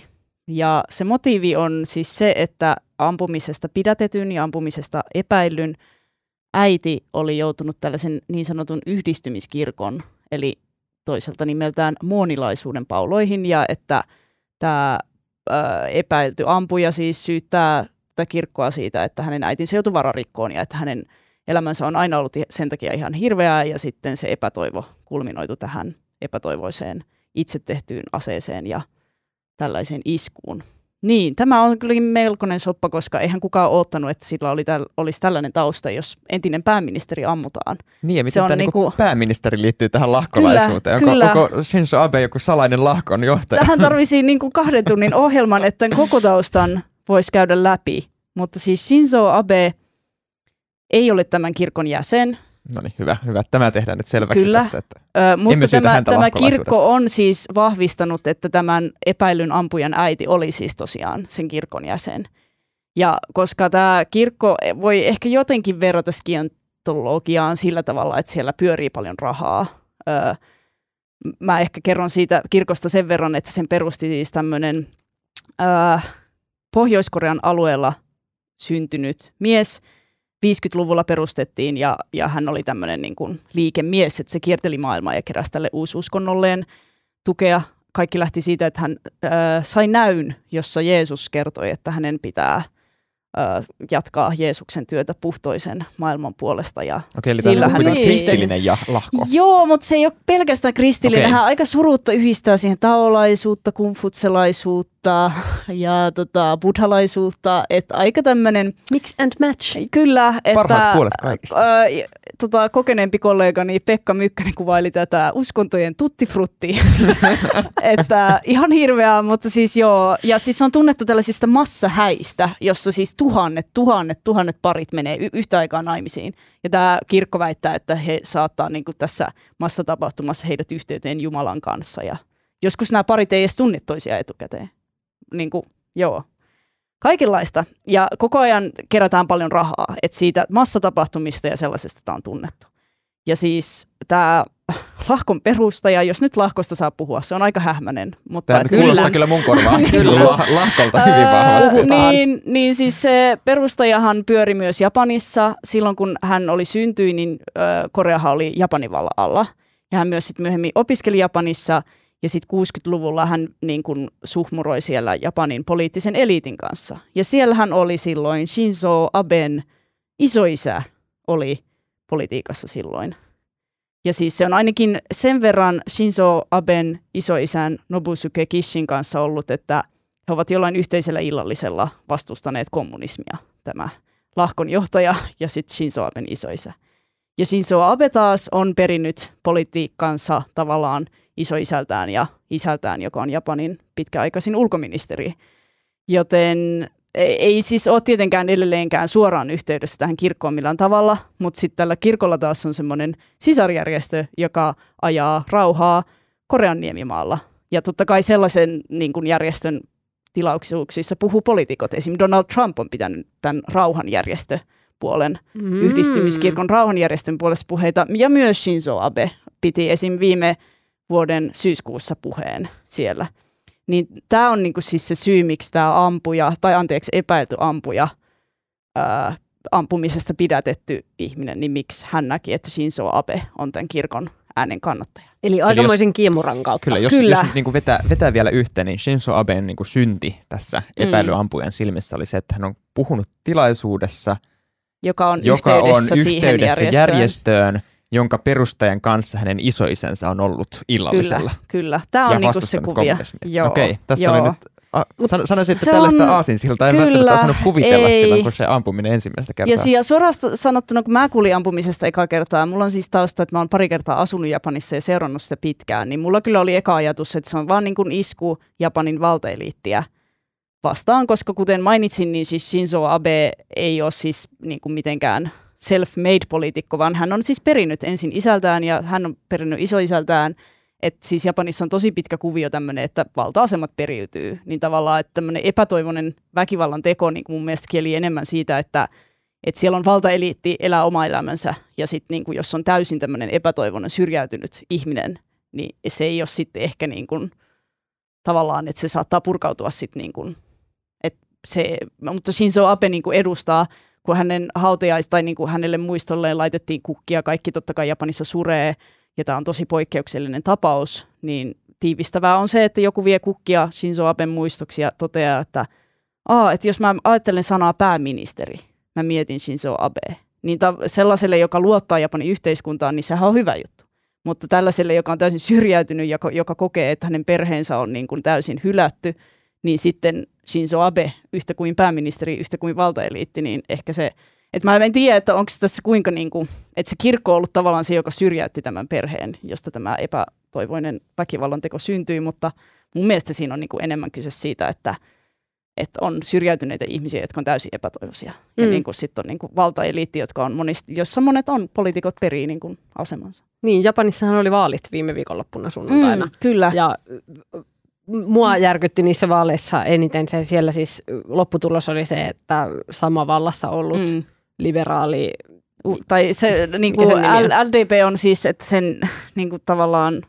Ja se motiivi on siis se, että ampumisesta pidätetyn ja ampumisesta epäillyn äiti oli joutunut tällaisen niin sanotun yhdistymiskirkon, eli toiselta nimeltään muonilaisuuden pauloihin, ja että tämä epäilty ampuja siis syyttää tätä kirkkoa siitä, että hänen äitinsä joutui vararikkoon ja että hänen elämänsä on aina ollut sen takia ihan hirveää, ja sitten se epätoivo kulminoitu tähän epätoivoiseen itse tehtyyn aseeseen ja tällaiseen iskuun. Niin, tämä on kyllä melkoinen soppa, koska eihän kukaan odottanut, että sillä oli täl, olisi tällainen tausta, jos entinen pääministeri ammutaan. Niin, ja Se miten on tämä niinku... niinku- pääministeri liittyy tähän lahkolaisuuteen? Kyllä, onko, kyllä. onko Shinzo Abe joku salainen lahkon johtaja? Tähän tarvisi niin kuin kahden tunnin ohjelman, että tämän koko taustan voisi käydä läpi. Mutta siis Shinzo Abe ei ole tämän kirkon jäsen. No niin, hyvä, hyvä. Tämä tehdään nyt selväksi Kyllä. tässä. Että Ö, mutta tämä, tämä kirkko on siis vahvistanut, että tämän epäilyn ampujan äiti oli siis tosiaan sen kirkon jäsen. Ja koska tämä kirkko voi ehkä jotenkin verrata skiantologiaan sillä tavalla, että siellä pyörii paljon rahaa. Ö, mä ehkä kerron siitä kirkosta sen verran, että sen perusti siis tämmöinen ö, Pohjois-Korean alueella syntynyt mies. 50-luvulla perustettiin ja, ja hän oli tämmöinen niin kuin liikemies, että se kierteli maailmaa ja keräsi tälle uususkonnolleen tukea. Kaikki lähti siitä, että hän ö, sai näyn, jossa Jeesus kertoi, että hänen pitää jatkaa Jeesuksen työtä puhtoisen maailman puolesta. Ja okei, eli tämä sillä on hän kuitenkin sitten- kristillinen ja lahko. Joo, mutta se ei ole pelkästään kristillinen. Okei. Hän aika surutta yhdistää siihen taolaisuutta, kumfutselaisuutta ja tota, buddhalaisuutta. Että aika tämmöinen, Mix and match. kyllä, että Parhaat puolet kaikista. Ää, tota, kokeneempi kollegani Pekka Mykkänen kuvaili tätä uskontojen tuttifrutti. <laughs> että ihan hirveää, mutta siis joo. Ja siis on tunnettu tällaisista massahäistä, jossa siis tuhannet, tuhannet, tuhannet parit menee y- yhtä aikaa naimisiin. Ja tämä kirkko väittää, että he saattaa niin kuin tässä massatapahtumassa heidät yhteyteen Jumalan kanssa. Ja joskus nämä parit ei edes tunne toisia etukäteen. Niin kuin, joo. Kaikenlaista. Ja koko ajan kerätään paljon rahaa, että siitä massatapahtumista ja sellaisesta tämä on tunnettu. Ja siis tämä lahkon perustaja, jos nyt lahkosta saa puhua, se on aika hähmäinen. Mutta Tämä nyt kuulostaa kyllä mun korvaan <laughs> Kyllä. la- lahkolta hyvin vahvasti. Niin, niin siis se perustajahan pyöri myös Japanissa. Silloin kun hän oli syntyi, niin Koreahan oli Japanin alla. Ja hän myös sit myöhemmin opiskeli Japanissa ja sitten 60-luvulla hän niin kun suhmuroi siellä Japanin poliittisen eliitin kanssa. Ja siellä hän oli silloin Shinzo Aben isoisä oli politiikassa silloin. Ja siis se on ainakin sen verran Shinzo Aben isoisän Nobusuke Kishin kanssa ollut, että he ovat jollain yhteisellä illallisella vastustaneet kommunismia, tämä lahkon johtaja ja sitten Shinzo Aben isoisä. Ja Shinzo Abe taas on perinnyt politiikkansa tavallaan isoisältään ja isältään, joka on Japanin pitkäaikaisin ulkoministeri. Joten ei, siis ole tietenkään edelleenkään suoraan yhteydessä tähän kirkkoon millään tavalla, mutta sitten tällä kirkolla taas on semmoinen sisarjärjestö, joka ajaa rauhaa Korean niemimaalla. Ja totta kai sellaisen niin kuin järjestön tilauksuuksissa puhuu poliitikot. Esim. Donald Trump on pitänyt tämän rauhanjärjestöpuolen Mm. yhdistymiskirkon rauhanjärjestön puolesta puheita, ja myös Shinzo Abe piti esim. viime vuoden syyskuussa puheen siellä. Niin tämä on niinku siis se syy, miksi tämä ampuja, tai anteeksi epäilty ampuja, ää, ampumisesta pidätetty ihminen, niin miksi hän näki, että Shinzo Abe on tämän kirkon äänen kannattaja. Eli aikamoisen kiemuran kautta. Kyllä, jos, Kyllä. jos nyt niin kuin vetää, vetää vielä yhteen, niin Shinzo Aben niin kuin synti tässä epäilyampujan silmissä oli se, että hän on puhunut tilaisuudessa, Joka on joka on yhteydessä, siihen yhteydessä järjestöön. järjestöön, jonka perustajan kanssa hänen isoisänsä on ollut illallisella. Kyllä, kyllä. Tämä on ja niinku se kuvia. kommunismia. Okei, tässä joo. oli nyt A, san, sanoisin, että tällaista on- aasinsiltaa en kyllä, välttämättä osannut kuvitella ei. silloin, kun se ampuminen ensimmäistä kertaa. Ja, ja suoraan sanottuna, kun mä kuulin ampumisesta eka kertaa, mulla on siis tausta, että mä oon pari kertaa asunut Japanissa ja seurannut sitä pitkään, niin mulla kyllä oli eka ajatus, että se on vaan niin kuin isku Japanin valtaeliittiä vastaan, koska kuten mainitsin, niin siis Shinzo Abe ei ole siis niin kuin mitenkään self-made poliitikko, vaan hän on siis perinnyt ensin isältään ja hän on perinnyt isoisältään, että siis Japanissa on tosi pitkä kuvio tämmöinen, että valta-asemat periytyy, niin tavallaan, että tämmöinen epätoivoinen väkivallan teko niin mun mielestä kieli enemmän siitä, että että siellä on valtaeliitti elää oma elämänsä. Ja sitten niin jos on täysin tämmöinen epätoivoinen syrjäytynyt ihminen, niin se ei ole sitten ehkä niin kuin, tavallaan, että se saattaa purkautua sitten niin se, mutta Shinzo Abe niin kuin edustaa, kun hänen hautajais tai niin kuin hänelle muistolleen laitettiin kukkia, kaikki totta kai Japanissa suree ja tämä on tosi poikkeuksellinen tapaus, niin tiivistävää on se, että joku vie kukkia Shinzo Aben muistoksi ja toteaa, että, Aa, että jos mä ajattelen sanaa pääministeri, mä mietin Shinzo Abe, niin ta- sellaiselle, joka luottaa Japanin yhteiskuntaan, niin sehän on hyvä juttu. Mutta tällaiselle, joka on täysin syrjäytynyt ja joka kokee, että hänen perheensä on niin kuin täysin hylätty, niin sitten Shinzo Abe, yhtä kuin pääministeri, yhtä kuin valtaeliitti, niin ehkä se, että mä en tiedä, että onko tässä kuinka, niin kuin, että se kirkko on ollut tavallaan se, joka syrjäytti tämän perheen, josta tämä epätoivoinen väkivallan teko syntyi, mutta mun mielestä siinä on niin kuin enemmän kyse siitä, että että on syrjäytyneitä ihmisiä, jotka on täysin epätoivoisia. Ja Mm. niin kuin sitten on niin kuin valtaeliitti, jotka on monista, jossa monet on, poliitikot perii niin kuin asemansa. Niin, Japanissahan oli vaalit viime viikonloppuna sunnuntaina. Mm, kyllä. Ja mua järkytti niissä vaaleissa eniten se, siellä siis lopputulos oli se, että sama vallassa ollut mm. Liberaali, tai se, niin kuin? L- LDP on siis, että sen niin kuin tavallaan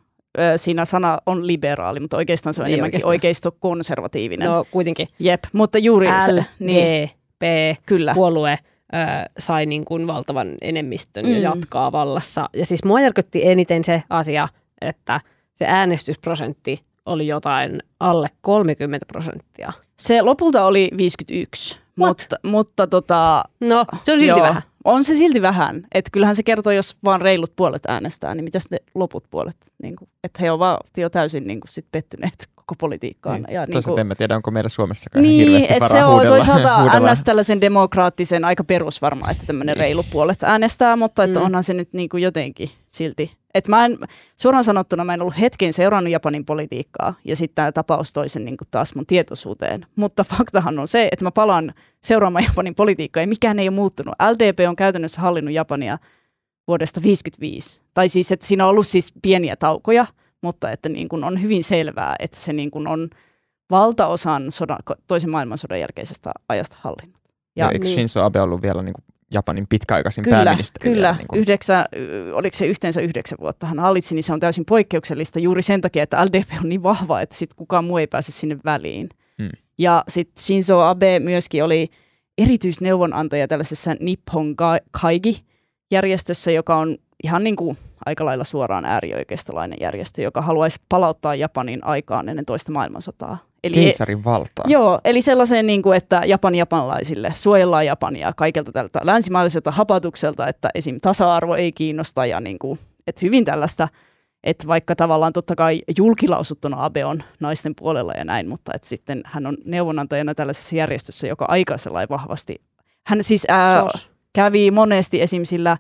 siinä sana on liberaali, mutta oikeastaan se on Niin, enemmänkin oikeisto-konservatiivinen. no kuitenkin Jep, mutta juuri se, niin, LDP kyllä. puolue ö, sai niin kuin valtavan enemmistön mm. ja jatkaa vallassa. Ja siis mua järkytti eniten se asia, että se äänestysprosentti oli jotain alle 30 prosenttia. Se lopulta oli 51, What? mutta, mutta tota, No, se on silti joo, vähän. On se silti vähän. Että kyllähän se kertoo, jos vaan reilut puolet äänestää, niin mitäs ne loput puolet? Niin kuin, että he ovat jo täysin niin kuin, sit pettyneet koko politiikkaan. Niin. Ja, niin Toisaalta kuin, en mä tiedä, onko meillä Suomessakaan Niin, hirveästi se on toisaalta ns. tällaisen demokraattisen aika perusvarma, että tämmöinen reilu puolet äänestää, mutta että Mm. onhan se nyt niin kuin jotenkin silti. Että mä en, suoraan sanottuna mä en ollut hetken seurannut Japanin politiikkaa ja sitten tämä tapaus toi sen niin kuin taas mun tietoisuuteen. Mutta faktahan on se, että mä palaan seuraamaan Japanin politiikkaa ja mikään ei ole muuttunut. LDP on käytännössä hallinnut Japania vuodesta 1955. Tai siis, että siinä on ollut siis pieniä taukoja, mutta että niin kuin on hyvin selvää, että se niin kuin on valtaosan sodan, toisen maailmansodan jälkeisestä ajasta hallinnut. Ja, Ja eikö niin. Shinzo Abe ollut vielä niin kuin Japanin pitkäaikaisin Kyllä, pääministeri? kyllä. niin kuin, Yhdeksän, oliko se yhteensä yhdeksän vuotta hän hallitsi, niin se on täysin poikkeuksellista juuri sen takia, että LDP on niin vahva, että sit kukaan muu ei pääse sinne väliin. Hmm. Ja sitten Shinzo Abe myöskin oli erityisneuvonantaja tällaisessa Nippon Kaigi-järjestössä, joka on ihan niin kuin aika lailla suoraan äärioikeistolainen järjestö, joka haluaisi palauttaa Japanin aikaan ennen toista maailmansotaa. Eli keisarin valtaa. Joo, eli sellaiseen, niin kuin, että Japan japanlaisille suojellaan Japania kaikelta tältä länsimaiselta hapatukselta, että esim. tasa-arvo ei kiinnosta ja niin kuin, että hyvin tällaista, että vaikka tavallaan totta kai julkilausuttuna Abe on naisten puolella ja näin, mutta että sitten hän on neuvonantajana tällaisessa järjestössä, joka aika vahvasti, hän siis ää, Sos. kävi monesti esim. sillä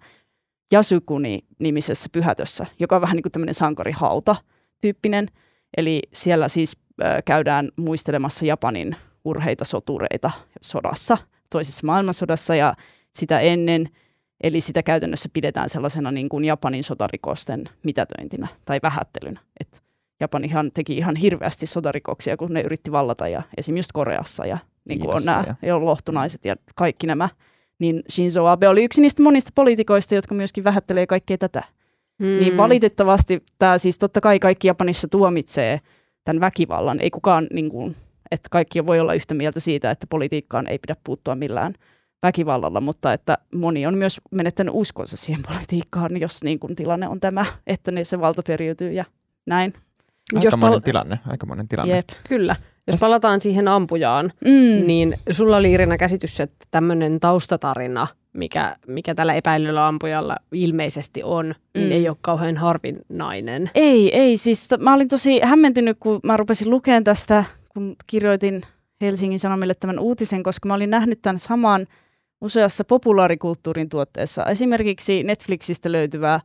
Yasukuni-nimisessä pyhätössä, joka on vähän niin kuin tämmöinen sankarihauta tyyppinen. Eli siellä siis äh, käydään muistelemassa Japanin urheita sotureita sodassa, toisessa maailmansodassa ja sitä ennen. Eli sitä käytännössä pidetään sellaisena niin kuin Japanin sotarikosten mitätöintinä tai vähättelynä. Et Japanihan teki ihan hirveästi sotarikoksia, kun ne yritti vallata ja esim. just Koreassa ja niin kuin on nämä ja lohtunaiset ja kaikki nämä. Niin Shinzo Abe oli yksi niistä monista poliitikoista, jotka myöskin vähättelee kaikkea tätä. Mm. Niin valitettavasti tämä siis totta kai kaikki Japanissa tuomitsee tämän väkivallan. Ei kukaan, niin kuin, että kaikki voi olla yhtä mieltä siitä, että politiikkaan ei pidä puuttua millään väkivallalla, mutta että moni on myös menettänyt uskonsa siihen politiikkaan, jos niin kuin tilanne on tämä, että ne se valta periytyy ja näin. Jos Aikamoinen pal- tilanne, aikamoinen tilanne. Jep. Kyllä. Jos palataan siihen ampujaan, Mm. niin sulla oli Irina käsitys, että tämmöinen taustatarina, mikä, mikä tällä epäilyllä ampujalla ilmeisesti on, niin Mm. ei ole kauhean harvinainen. Ei, ei. Siis mä olin tosi hämmentynyt, kun mä rupesin lukemaan tästä, kun kirjoitin Helsingin Sanomille tämän uutisen, koska mä olin nähnyt tämän saman useassa populaarikulttuurin tuotteessa. Esimerkiksi Netflixistä löytyvää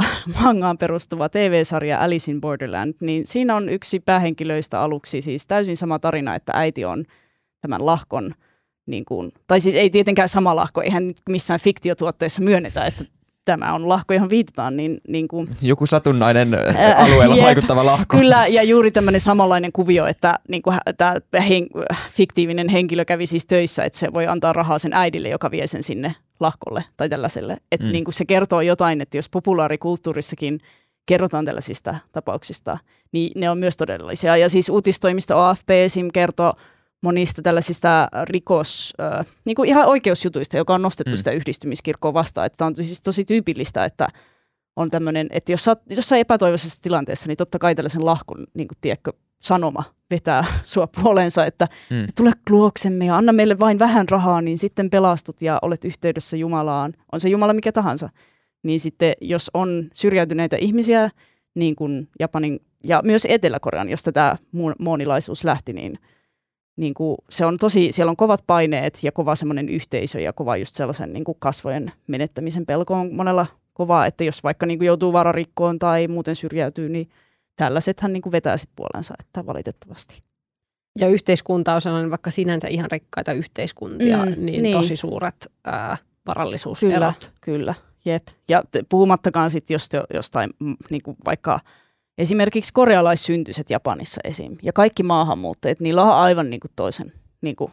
<laughs> mangaan perustuva TV-sarja Alice in Borderland, niin siinä on yksi päähenkilöistä aluksi siis täysin sama tarina, että äiti on tämän lahkon, niin kuin, tai siis ei tietenkään sama lahko, eihän nyt missään fiktiotuotteessa myönnetä, että tämä on lahko, johon viitataan, niin, niin kuin, Joku satunnainen Ää, <laughs> äh, alueella jep. vaikuttava lahko. Kyllä, ja juuri tämmöinen samanlainen kuvio, että niin kuin tämä hen, fiktiivinen henkilö kävi siis töissä, että se voi antaa rahaa sen äidille, joka vie sen sinne lahkolle tai tällaiselle. Että Mm. niin kuin se kertoo jotain, että jos populaarikulttuurissakin kerrotaan tällaisista tapauksista, niin ne on myös todellisia. Ja siis uutistoimista AFP esim. kertoo monista tällaisista rikos, äh, niin kuin ihan oikeusjutuista, joka on nostettu Mm. sitä yhdistymiskirkkoa vastaan. Että on siis tosi tyypillistä, että on tämmöinen, että jos sä oot jossain epätoivoisessa tilanteessa, niin totta kai tällaisen lahkon, niin kuin, tiedätkö, sanoma vetää <laughs> sua puoleensa, että Mm. tule luoksemme ja anna meille vain vähän rahaa, niin sitten pelastut ja olet yhteydessä Jumalaan. On se Jumala mikä tahansa. Niin sitten jos on syrjäytyneitä ihmisiä, niin kuin Japanin ja myös Etelä-Korean, josta tämä moonilaisuus lähti, niin, niin kuin se on tosi, siellä on kovat paineet ja kova semmoinen yhteisö ja kova just sellaisen niin kuin kasvojen menettämisen pelko on monella kovaa, että jos vaikka niin kuin joutuu vararikkoon tai muuten syrjäytyy, niin tällaisethan niin kuin vetää sit puolensa, että valitettavasti. Ja yhteiskunta on sellainen vaikka sinänsä ihan rikkaita yhteiskuntia, Mm, niin, niin. tosi suuret ää, Kyllä, varallisuuserot. kyllä, jep. Ja t- puhumattakaan sitten jos, jostain niin kuin vaikka esimerkiksi korealaissyntyset Japanissa esim. Ja kaikki maahanmuuttajat, niillä on aivan niin kuin toisen, niin kuin,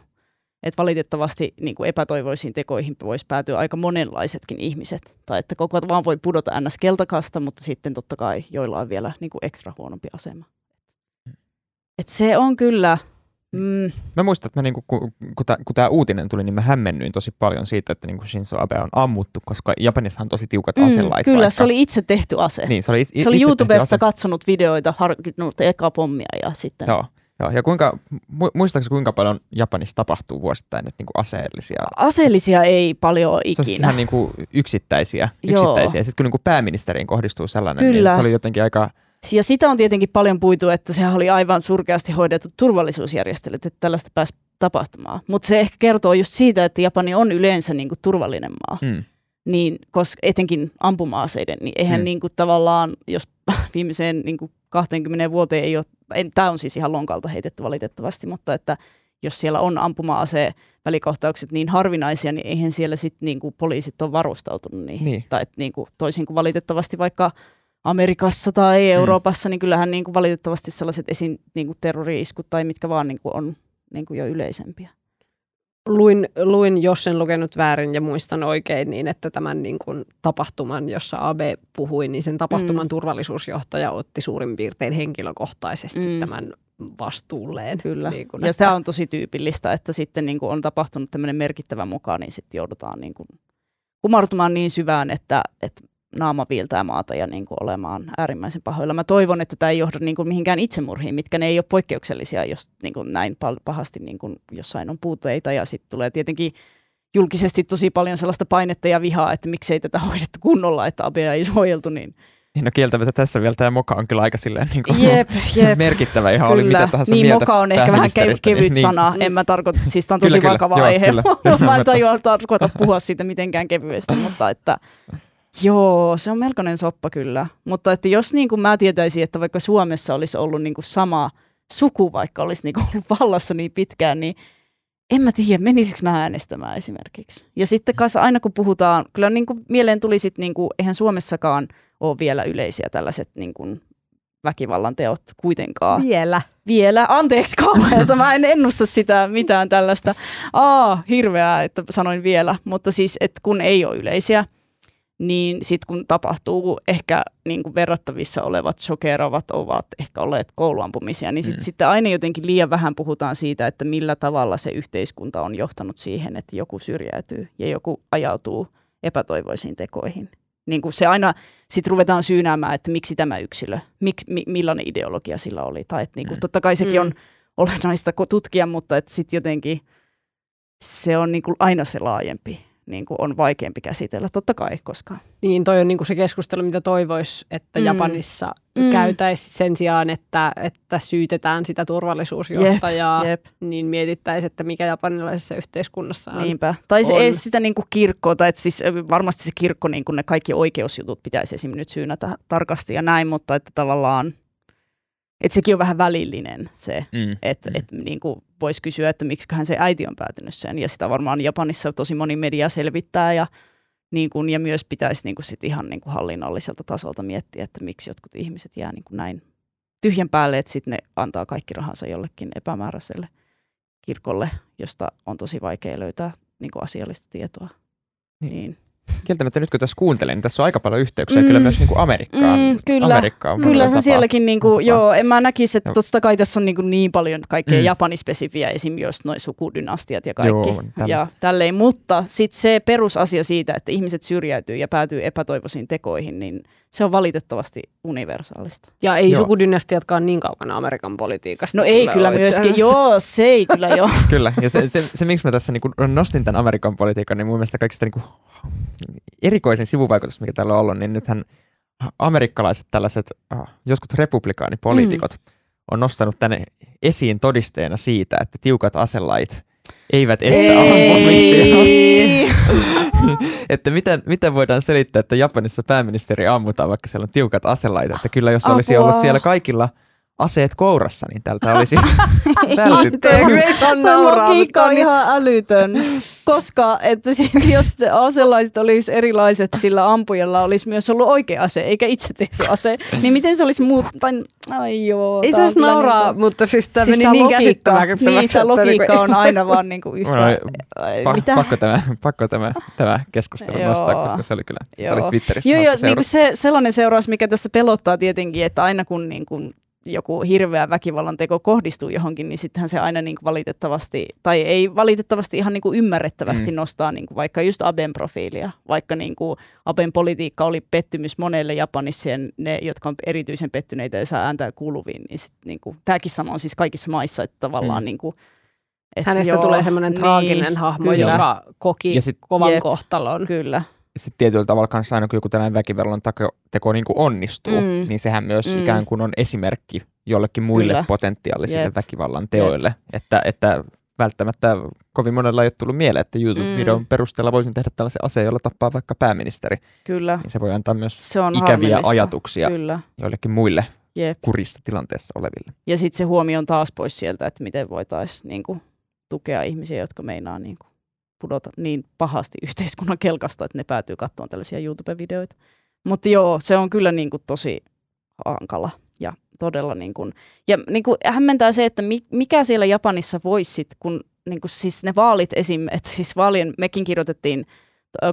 että valitettavasti niin kuin epätoivoisiin tekoihin voisi päätyä aika monenlaisetkin ihmiset. Tai että koko vaan voi pudota ns. keltakasta, mutta sitten totta kai joilla on vielä niin kuin ekstra huonompi asema. Et se on kyllä, mm, Mä muistan, että mä niinku, kun, kun, tämä uutinen tuli, niin mä hämmennyin tosi paljon siitä, että niinku Shinzo Abe on ammuttu, koska Japanissa on tosi tiukat aselait. mm, kyllä, vaikka. se oli itse tehty ase. Niin, se oli, it, Se oli itse YouTubesta katsonut videoita, harkinnut eka pommia ja sitten... Joo, joo. Ja kuinka, mu- muistaakseni kuinka paljon Japanissa tapahtuu vuosittain nyt niinku aseellisia? Aseellisia ei paljon ole Se on siis ikinä. ihan niinku yksittäisiä, Joo. yksittäisiä. Ja sitten kun niinku pääministeriin kohdistuu sellainen, Kyllä. niin se oli jotenkin aika... Ja sitä on tietenkin paljon puitu, että sehän oli aivan surkeasti hoidettu turvallisuusjärjestelyt, että tällaista pääsi tapahtumaan. Mutta se ehkä kertoo just siitä, että Japani on yleensä niin kuin turvallinen maa. Mm. Niin, koska etenkin ampuma-aseiden, niin eihän Mm. niin kuin tavallaan, jos <laughs> viimeiseen niin kuin 20 vuoteen ei ole, tämä on siis ihan lonkalta heitetty valitettavasti, mutta että jos siellä on ampuma-ase välikohtaukset niin harvinaisia, niin eihän siellä sitten niin kuin poliisit ole varustautunut niihin. Niin. Tai että niin kuin, toisin kuin valitettavasti vaikka Amerikassa tai Euroopassa, niin kyllähän niin kuin valitettavasti sellaiset esiin niin kuin terrori-iskut tai mitkä vaan niin kuin on niin kuin jo yleisempiä. Luin, luin, jos en lukenut väärin ja muistan oikein, niin että tämän niin kuin tapahtuman, jossa Abe puhui, niin sen tapahtuman Mm. turvallisuusjohtaja otti suurin piirtein henkilökohtaisesti mm. tämän vastuulleen. Kyllä. Niin kuin, ja että- tämä on tosi tyypillistä, että sitten niin kuin on tapahtunut tämmöinen merkittävä mukaan, niin sitten joudutaan niin kuin kumartumaan niin syvään, että, että naama viiltää maata ja niin kuin olemaan äärimmäisen pahoilla. Mä toivon, että tämä ei johda niin kuin mihinkään itsemurhiin, mitkä ne ei ole poikkeuksellisia, jos niin kuin näin pahasti niin kuin jossain on puutteita. Ja sitten tulee tietenkin julkisesti tosi paljon sellaista painetta ja vihaa, että miksei tätä hoidettu kunnolla, että Abea ei suojeltu. Niin Niin no kieltämättä tässä vielä tämä moka on kyllä aika silleen niin kuin jep, jep. merkittävä ihan oli mitä tahansa niin mieltä moka on ehkä vähän kev- kevyt niin, sana. En mä tarkoita, siis tämä on Kyllä, tosi kyllä. vakava Joo, aihe. kyllä. <laughs> mä en tajua tarkoita puhua siitä mitenkään kevyesti, mutta että joo, se on melkoinen soppa kyllä. Mutta että jos niin kuin mä tietäisin, että vaikka Suomessa olisi ollut niin kuin sama suku, vaikka olisi niin kuin ollut vallassa niin pitkään, niin en mä tiedä, menisikö mä äänestämään esimerkiksi. Ja sitten kanssa aina kun puhutaan, kyllä niin kuin mieleen tuli sitten, niin kuin, eihän Suomessakaan ole vielä yleisiä tällaiset niin kuin väkivallan teot kuitenkaan Vielä. vielä. Anteeksi kauhealta, mä en ennusta sitä mitään tällaista. Aa, hirveää, että sanoin vielä. Mutta siis, että kun ei ole yleisiä, niin sitten kun tapahtuu ehkä niin kuin verrattavissa olevat shokeravat ovat ehkä olleet kouluampumisia, niin sit, Mm. sitten aina jotenkin liian vähän puhutaan siitä, että millä tavalla se yhteiskunta on johtanut siihen, että joku syrjäytyy ja joku ajautuu epätoivoisiin tekoihin. Niin kuin se aina sitten ruvetaan syynäämään, että miksi tämä yksilö, miksi, mi, millainen ideologia sillä oli. Tai että niin kuin, Mm. totta kai sekin Mm. on olennaista tutkia, mutta että sitten jotenkin se on niin kuin aina se laajempi, niin kuin on vaikeampi käsitellä, totta kai, koska Niin toi on niinku se keskustelu, mitä toivoisi, että Mm. Japanissa Mm. käytäisiin sen sijaan, että, että syytetään sitä turvallisuusjohtajaa, jep, niin mietittäisiin, että mikä japanilaisessa yhteiskunnassa on. niinpä. Tai se on. ei sitä niin kuin kirkkoa, tai että siis varmasti se kirkko, niin kuin ne kaikki oikeusjutut pitäisi esimerkiksi nyt syynätä tarkasti ja näin, mutta että tavallaan, että sekin on vähän välillinen se, Mm. Että Mm. et, niin voisi kysyä, että miksiköhän se äiti on päätynyt sen. Ja sitä varmaan Japanissa tosi moni media selvittää ja, niin kuin, ja myös pitäisi niin kuin sit ihan niin kuin hallinnolliselta tasolta miettiä, että miksi jotkut ihmiset jää niin kuin näin tyhjän päälle, että sitten ne antaa kaikki rahansa jollekin epämääräiselle kirkolle, josta on tosi vaikea löytää niin kuin asiallista tietoa. Niin. Niin. Kieltämättä nyt kun tässä kuuntelen, niin tässä on aika paljon yhteyksiä Mm. kyllä myös niin kuin Amerikkaan. Mm, kyllä. Amerikkaan Kyllä se sielläkin, niin kuin, joo, en mä näkisi, että totta kai tässä on niin, kuin niin paljon kaikkea Mm. japanispesifiä, esim. just noin sukudynastiat ja kaikki. Joo, ja tälleen, mutta sitten se perusasia siitä, että ihmiset syrjäytyy ja päätyy epätoivoisiin tekoihin, niin se on valitettavasti universaalista. Ja ei Joo. sukudynastiatkaan niin kaukana Amerikan politiikasta. No ei kyllä itse myöskin, joo, se ei kyllä joo. <laughs> Kyllä, ja se, se, se, miksi mä tässä niin kuin nostin tämän Amerikan politiikan, niin mun mielestä kaikista niin kuin erikoisin sivuvaikutus, mikä täällä on ollut, niin nythän amerikkalaiset tällaiset, ah, jotkut republikaanipoliitikot mm. on nostanut tänne esiin todisteena siitä, että tiukat aselait eivät estä ampumisia. <laughs> Että miten, miten voidaan selittää, että Japanissa pääministeri ammutaan, vaikka siellä on tiukat aselait, että kyllä jos olisi Apua. ollut siellä kaikilla aseet kourassa, niin tältä olisi <laughs> vältytty. Grace on logiikka on niin- ihan älytön, koska että sit, <laughs> jos aselaiset olisi erilaiset, sillä ampujalla olisi myös ollut oikea ase, eikä itse tehty ase, niin miten se olisi muut... Tai, ai joo, Ei se on olisi nauraa, niinku- mutta siis tämä siis meni niin käsittämättömäksi. niin, tämä että logiikka niinku- on aina vaan niinku <laughs> yhtä... Mulla oli Ai, Pa- mitä? pakko tämä, pakko tämä, tämä keskustelu Joo. nostaa, koska se oli kyllä, Joo. oli Twitterissä Joo, joo niin kuin se, sellainen seuraus, mikä tässä pelottaa tietenkin, että aina kun niin kuin joku hirveä väkivallan teko kohdistuu johonkin, niin sittenhän se aina niin kuin valitettavasti, tai ei valitettavasti ihan niin kuin ymmärrettävästi Mm. nostaa niin kuin vaikka just Aben profiilia, vaikka niin kuin Aben politiikka oli pettymys monelle Japanissa ja ne, jotka on erityisen pettyneitä ja saa ääntää kuuluviin, niin, sit niin kuin, tämäkin sama on siis kaikissa maissa, että tavallaan Mm. niin kuin, että Hänestä joo, tulee semmoinen niin, traaginen hahmo, kyllä. joka koki Ja sit- kovan Jep. kohtalon. Kyllä, sitten tietyllä tavalla kanssa aina kun joku tällainen väkivallan teko, niin kuin onnistuu, Mm. niin sehän myös Mm. ikään kuin on esimerkki jollekin muille Kyllä. potentiaalisille Jep. väkivallan teoille, että, että välttämättä kovin monella ei ole tullut mieleen, että YouTube-videon Mm. perusteella voisin tehdä tällaisen aseen, jolla tappaa vaikka pääministeri, kyllä. niin se voi antaa myös Se on ikäviä ajatuksia Kyllä, joillekin muille jep. kurissa tilanteessa oleville. Ja sitten se huomio on taas pois sieltä, että miten voitaisiin niinku, tukea ihmisiä, jotka meinaa niinku, pudota niin pahasti <laughs> yhteiskunnan kelkasta, että ne päätyy katsomaan tällaisia YouTube-videoita. Mutta joo, se on kyllä niinku, tosi hankala ja todella niin kuin, ja niin kuin hämmentää se, että mi, mikä siellä Japanissa voisi sit, kun niin kuin siis ne vaalit esim, että siis vaalien, mekin kirjoitettiin,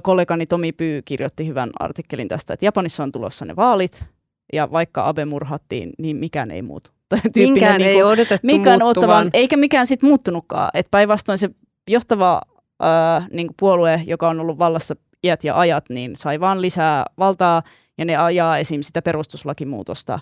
kollegani Tomi Pyy kirjoitti hyvän artikkelin tästä, että Japanissa on tulossa ne vaalit, ja vaikka Abe murhattiin, niin mikään ei muutu. <laughs> Tyyppinen Minkään niin ei kuin- odotettu minkään muuttuvan. ottavan, eikä mikään sitten muuttunutkaan. Että päinvastoin se johtava ää, niin puolue, joka on ollut vallassa iät ja ajat, niin sai vaan lisää valtaa ja ne ajaa esim. sitä perustuslakimuutosta,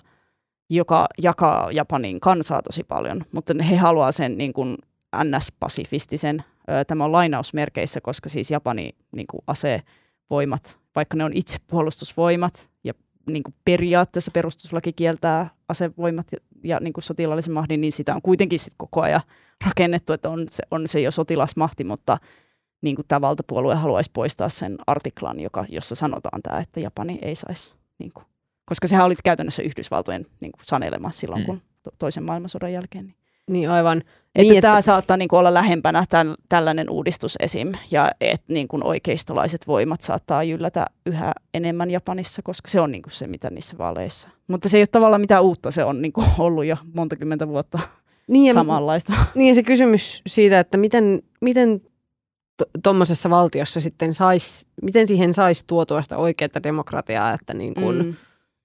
joka jakaa Japanin kansaa tosi paljon, mutta he haluaa sen niin kuin NS-pasifistisen, tämä on lainausmerkeissä, koska siis Japani niin kuin asevoimat, vaikka ne on itsepuolustusvoimat ja niin kuin periaatteessa perustuslaki kieltää asevoimat ja, ja niin kuin sotilaallisen mahdin, niin sitä on kuitenkin sit koko ajan rakennettu, että on se, on se jo sotilasmahti, mutta niin kuin tämä valtapuolue haluaisi poistaa sen artiklan, joka, jossa sanotaan tämä, että Japani ei saisi, niin kuin, koska sehän oli käytännössä Yhdysvaltojen niin kuin sanelema silloin, Mm. kun to, toisen maailmansodan jälkeen. Niin. Niin aivan. Että Niin, tämä että- saattaa niin kuin olla lähempänä tämän, tällainen uudistus esim. Ja että niin kuin oikeistolaiset voimat saattaa jyllätä yhä enemmän Japanissa, koska se on niin kuin se, mitä niissä vaaleissa. Mutta se ei ole tavallaan mitään uutta, se on niin kuin <laughs> ollut jo monta kymmentä vuotta Niin, ja, samanlaista. niin ja se kysymys siitä, että miten, miten tuommoisessa valtiossa sitten sais, miten siihen saisi tuotua sitä oikeaa demokratiaa, että, niin kun, Mm.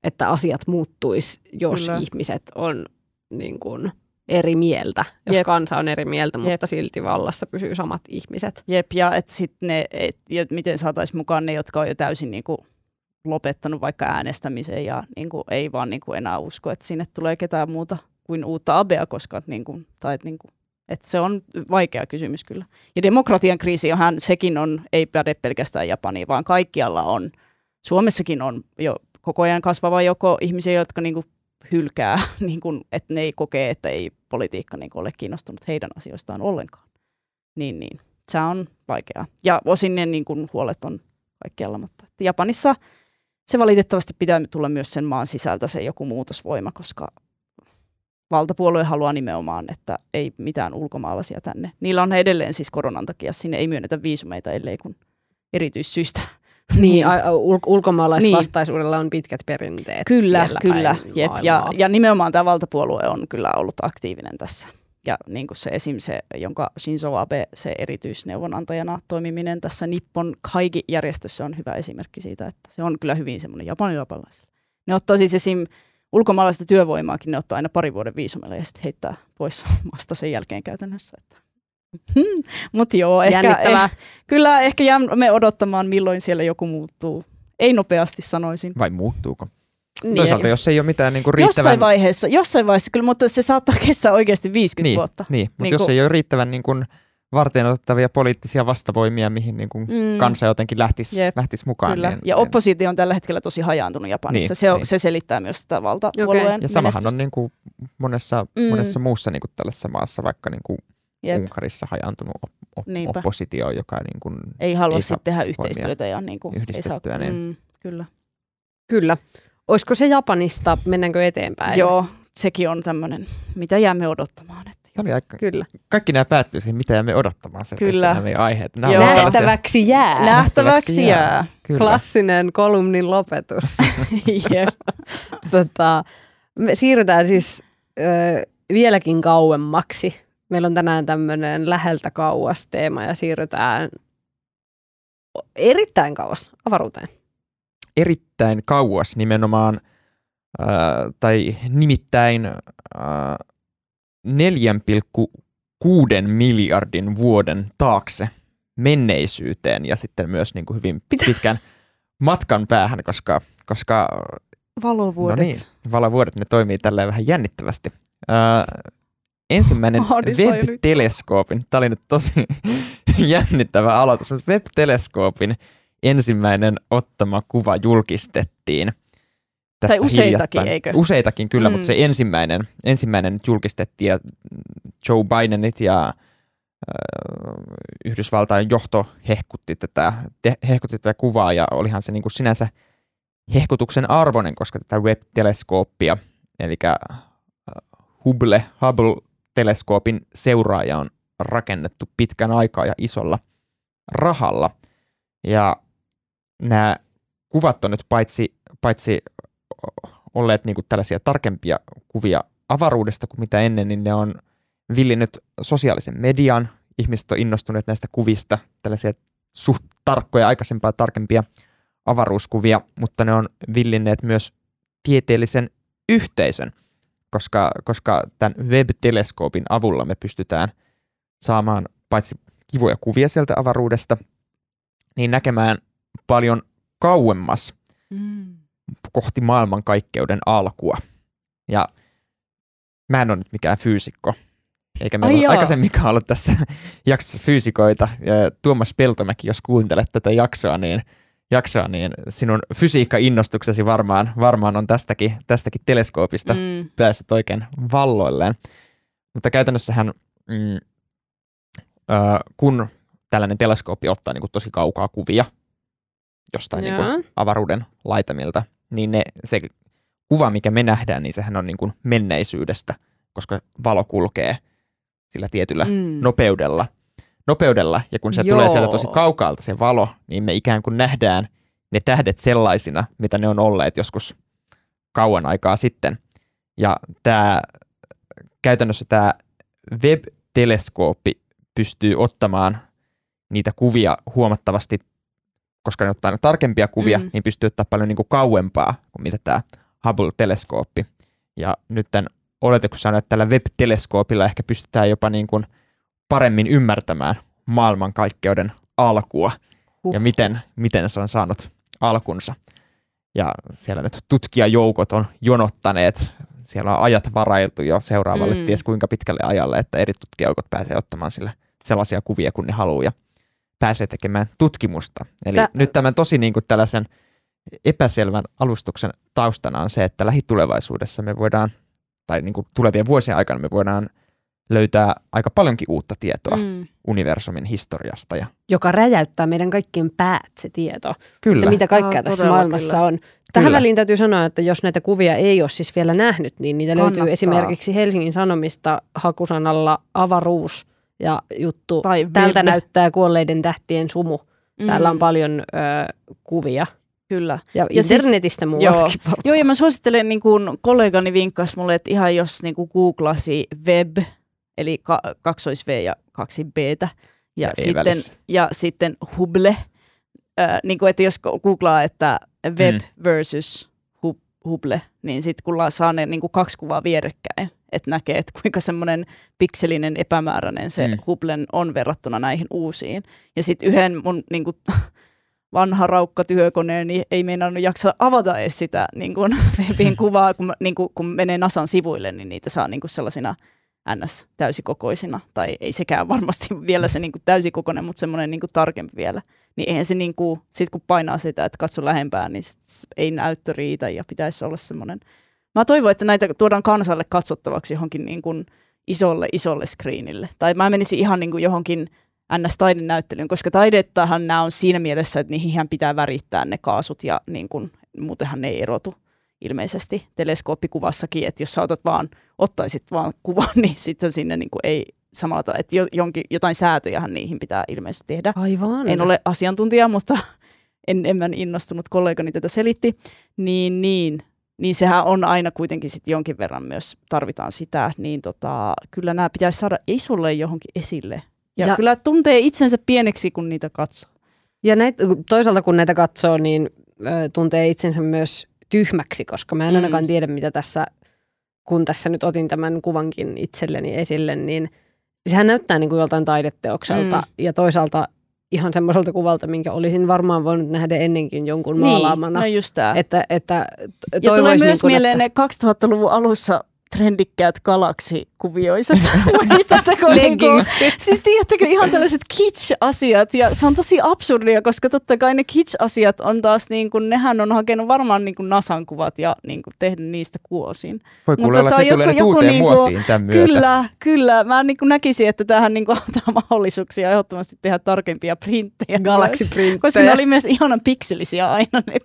että asiat muuttuisi, jos Kyllä. ihmiset on niin kun, eri mieltä, jos Jep. kansa on eri mieltä, Jep. mutta silti vallassa pysyy samat ihmiset. Jep, ja et sit ne, et, ja miten saataisiin mukaan ne, jotka on jo täysin niin kuin lopettanut vaikka äänestämisen ja niin kuin, ei vaan niin kuin enää usko, että sinne tulee ketään muuta kuin uutta abea, koska niin kuin, tai et, niin kuin, et se on vaikea kysymys kyllä. Ja demokratian kriisi onhan, sekin on, ei päde pelkästään Japaniin, vaan kaikkialla on, Suomessakin on jo koko ajan kasvava joko ihmisiä, jotka niin kuin hylkää, <laughs> niin kuin, että ne ei kokee, että ei politiikka niin kuin ole kiinnostunut heidän asioistaan ollenkaan. Niin, niin se on vaikeaa. Ja osin ne niin kuin, huolet on kaikkialla, mutta Japanissa se valitettavasti pitää tulla myös sen maan sisältä se joku muutosvoima, koska valtapuolue haluaa nimenomaan, että ei mitään ulkomaalaisia tänne. Niillä on edelleen siis koronan takia, sinne ei myönnetä viisumeita, ellei kun erityissyistä. <laughs> Niin, ul- ulkomaalaisvastaisuudella on pitkät perinteet. Kyllä, kyllä. Jep. Ja, ja nimenomaan tämä valtapuolue on kyllä ollut aktiivinen tässä. Ja niin kuin se esim. se, jonka Shinzo Abe, se erityisneuvonantajana toimiminen tässä Nippon Kaigi-järjestössä on hyvä esimerkki siitä, että se on kyllä hyvin semmoinen japanilaiselle. Ne ottaa siis esim. Ulkomaalaista työvoimaakin, ne ottaa aina pari vuoden viisumilla ja sitten heittää pois maasta sen jälkeen käytännössä. Että. Mutta joo, ehkä, eh, kyllä ehkä jäämme odottamaan, milloin siellä joku muuttuu. Ei nopeasti sanoisin. Vai muuttuuko? Niin. Toisaalta, jos ei ole mitään niin kuin riittävän... Jossain vaiheessa, jossain vaiheessa kyllä, mutta se saattaa kestää oikeasti 50 niin, vuotta. Niin, mutta Niin jos kun- ei ole riittävän niin kuin varten otettavia poliittisia vastavoimia, mihin niin kuin Mm. kansa jotenkin lähtisi, Jep, lähtisi mukaan. Kyllä. Niin, ja niin- oppositio on tällä hetkellä tosi hajaantunut Japanissa. Niin, se, on, niin. se selittää myös sitä valtapuolueen Okei. Ja samahan on menestystä. niin kuin monessa, Mm. monessa muussa niin kuin tällaisessa maassa, vaikka niin kuin Jep. Unkarissa hajaantunut op- op- oppositio, joka niin kuin, Ei halua ei tehdä yhteistyötä. Ja niin kuin, ei saa, yhdistettyä, niin- mm, kyllä. Kyllä. Olisiko se Japanista, mennäänkö eteenpäin? Joo, sekin on tämmöinen, mitä jäämme odottamaan. Että Se oli aika, Kyllä. kaikki nämä päättyy siihen, mitä jäämme odottamaan selkeästi Kyllä. nämä meidän aiheet. Nämä Nähtäväksi jää. nähtäväksi jää. Kyllä. Klassinen kolumnin lopetus. <laughs> Tota, me siirrytään siis ö, vieläkin kauemmaksi. Meillä on tänään tämmöinen läheltä kauas teema ja siirrytään erittäin kauas avaruuteen. erittäin kauas nimenomaan, äh, tai nimittäin äh, 4,6 miljardin vuoden taakse menneisyyteen ja sitten myös niin kuin hyvin pitkän matkan päähän, koska, koska Valovuodet. no niin, valovuodet ne toimii tälleen vähän jännittävästi. Äh, ensimmäinen. Webb-teleskoopin, tämä oli nyt tosi <laughs> jännittävä aloitus, mutta Webb-teleskoopin ensimmäinen ottama kuva julkistettiin. Tai useitakin, hiljattain. eikö? Useitakin kyllä, Mm. mutta se ensimmäinen, ensimmäinen nyt julkistettiin ja Joe Bidenit ja äh, Yhdysvaltain johto hehkutti tätä, te, hehkutti tätä kuvaa ja olihan se niin kuin sinänsä hehkutuksen arvoinen, koska tätä Webb-teleskooppia, eli äh, Hubble, Hubble-teleskoopin seuraaja on rakennettu pitkän aikaa ja isolla rahalla. Ja nämä kuvat on nyt paitsi, paitsi olleet niin kuin tällaisia tarkempia kuvia avaruudesta kuin mitä ennen, niin ne on villinnyt sosiaalisen median. Ihmiset on innostuneet näistä kuvista, tällaisia suht tarkkoja, aikaisempaa tarkempia avaruuskuvia, mutta ne on villinneet myös tieteellisen yhteisön, koska, koska tämän Webb-teleskoopin avulla me pystytään saamaan paitsi kivoja kuvia sieltä avaruudesta, niin näkemään paljon kauemmas Mm. Kohti maailmankaikkeuden alkua. Ja mä en ole nyt mikään fyysikko, eikä meillä Ai ole aikaisemminkaan ollut tässä <laughs> jaksossa fyysikoita. Ja Tuomas Peltomäki, jos kuuntelet tätä jaksoa, niin, jaksoa, niin sinun fysiikka-innostuksesi varmaan, varmaan on tästäkin, tästäkin teleskoopista Mm. päässyt oikein valloilleen. Mutta käytännössähän, mm, ö, kun tällainen teleskooppi ottaa niin kuin tosi kaukaa kuvia jostain niin kuin avaruuden laitamilta, niin ne, se kuva, mikä me nähdään, niin sehän on niin kuin menneisyydestä, koska valo kulkee sillä tietyllä Mm. nopeudella. nopeudella. Ja kun se Joo. tulee sieltä tosi kaukaalta se valo, niin me ikään kuin nähdään ne tähdet sellaisina, mitä ne on olleet joskus kauan aikaa sitten. Ja tämä, käytännössä tämä Webb-teleskooppi pystyy ottamaan niitä kuvia huomattavasti, koska ne ottaa ne tarkempia kuvia, Mm. niin pystyy ottaa paljon niin kuin kauempaa kuin mitä tämä Hubble-teleskooppi. Ja nyt oletuksena on, että tällä Webb-teleskoopilla ehkä pystytään jopa niin kuin paremmin ymmärtämään maailmankaikkeuden alkua Huh. ja miten, miten se on saanut alkunsa. Ja siellä nyt tutkijajoukot on jonottaneet, siellä on ajat varailtu jo seuraavalle Mm. ties kuinka pitkälle ajalle, että eri tutkijajoukot pääsee ottamaan sillä sellaisia kuvia, kun ne haluaa ja pääsee tekemään tutkimusta. Eli Tä- nyt tämän tosi niin kuin tällaisen epäselvän alustuksen taustana on se, että lähitulevaisuudessa me voidaan, tai niin kuin tulevien vuosien aikana me voidaan löytää aika paljonkin uutta tietoa mm. Universumin historiasta. Ja joka räjäyttää meidän kaikkien päät se tieto, kyllä, että mitä kaikkea Aa, tässä maailmassa kyllä. on. Tähän Kyllä. väliin täytyy sanoa, että jos näitä kuvia ei ole siis vielä nähnyt, niin niitä Kannattaa. löytyy esimerkiksi Helsingin Sanomista hakusanalla avaruus ja juttu. Tai Tältä Webb. näyttää kuolleiden tähtien sumu. Täällä on Mm. paljon ö, kuvia. Kyllä. Ja, Ja siis- internetistä muualtakin. Joo. <laughs> Joo, ja mä suosittelen, niin kuin kollegani vinkkasi mulle, että ihan jos niin kuin googlasi web, eli ka- kaksois V ja kaksi B, ja, Ja sitten, välissä. ja sitten Hubble, äh, niin kuin, että jos googlaa, että web Mm. versus hu- Hubble, niin sitten kun saa ne niin kuin kaksi kuvaa vierekkäin, että näkee, että kuinka semmoinen pikselinen epämääräinen se Mm. Hubblen on verrattuna näihin uusiin. Ja sitten yhden mun niin kuin, <laughs> vanha raukka työkoneen, niin ei meinannut jaksa avata edes sitä niin kuin, <laughs> webin kuvaa, kun, niin kuin, kun menee Nasan sivuille, niin niitä saa niin kuin sellaisina ns. täysikokoisina, tai ei sekään varmasti <laughs> vielä se niin kuin täysikokoinen, mutta semmoinen niin kuin tarkempi vielä. Niin eihän se niin kuin, sit kun painaa sitä, että katso lähempään, niin sit ei näyttö riitä ja pitäisi olla semmoinen. Mä toivon, että näitä tuodaan kansalle katsottavaksi johonkin niin kuin isolle, isolle screenille. Tai mä menisin ihan niin kuin johonkin NS-taidenäyttelyyn, koska taidettahan nämä on siinä mielessä, että niihin pitää värittää ne kaasut ja niin kuin, muutenhan ne ei erotu. ilmeisesti teleskooppikuvassakin, että jos sä otat vaan, ottaisit vaan kuvan, <laughs> niin sitten sinne niin kuin ei samalla että jo, jonkin, jotain säätöjähän niihin pitää ilmeisesti tehdä. Aivan. En ole asiantuntija, mutta <laughs> en, enemmän innostunut kollegani tätä selitti. Niin, niin, niin sehän on aina kuitenkin sit jonkin verran myös tarvitaan sitä, niin tota, kyllä nämä pitäisi saada isolle johonkin esille. Ja, ja kyllä tuntee itsensä pieneksi, kun niitä katsoo. Ja näit, toisaalta kun näitä katsoo, niin ö, tuntee itsensä myös tyhmäksi, koska mä en mm. ainakaan tiedä, mitä tässä, kun tässä nyt otin tämän kuvankin itselleni esille, niin sehän näyttää niin kuin joltain taideteokselta mm. ja toisaalta ihan semmoiselta kuvalta, minkä olisin varmaan voinut nähdä ennenkin jonkun niin, maalaamana. No just tää. Että, että ja tulee myös niin kuin, mieleen että... ne 2000-luvun alussa trendikkäät galaksikuvioiset. <laughs> Muistatteko? niinku, siis tiedättekö ihan tällaiset kitsch-asiat ja se on tosi absurdia, koska totta kai ne kitsch-asiat on taas niin kuin, nehän on hakenut varmaan niin kuin Nasan kuvat ja niin kuin tehnyt niistä kuosin. Voi kuulla, että ne tulee joku, uuteen niin kuin, tämän myötä. Kyllä, kyllä. Mä niin kuin näkisin, että tähän niin kuin antaa <laughs> mahdollisuuksia ehdottomasti tehdä tarkempia printtejä. Galaksiprinttejä. Koska ne oli myös ihanan pikselisiä aina ne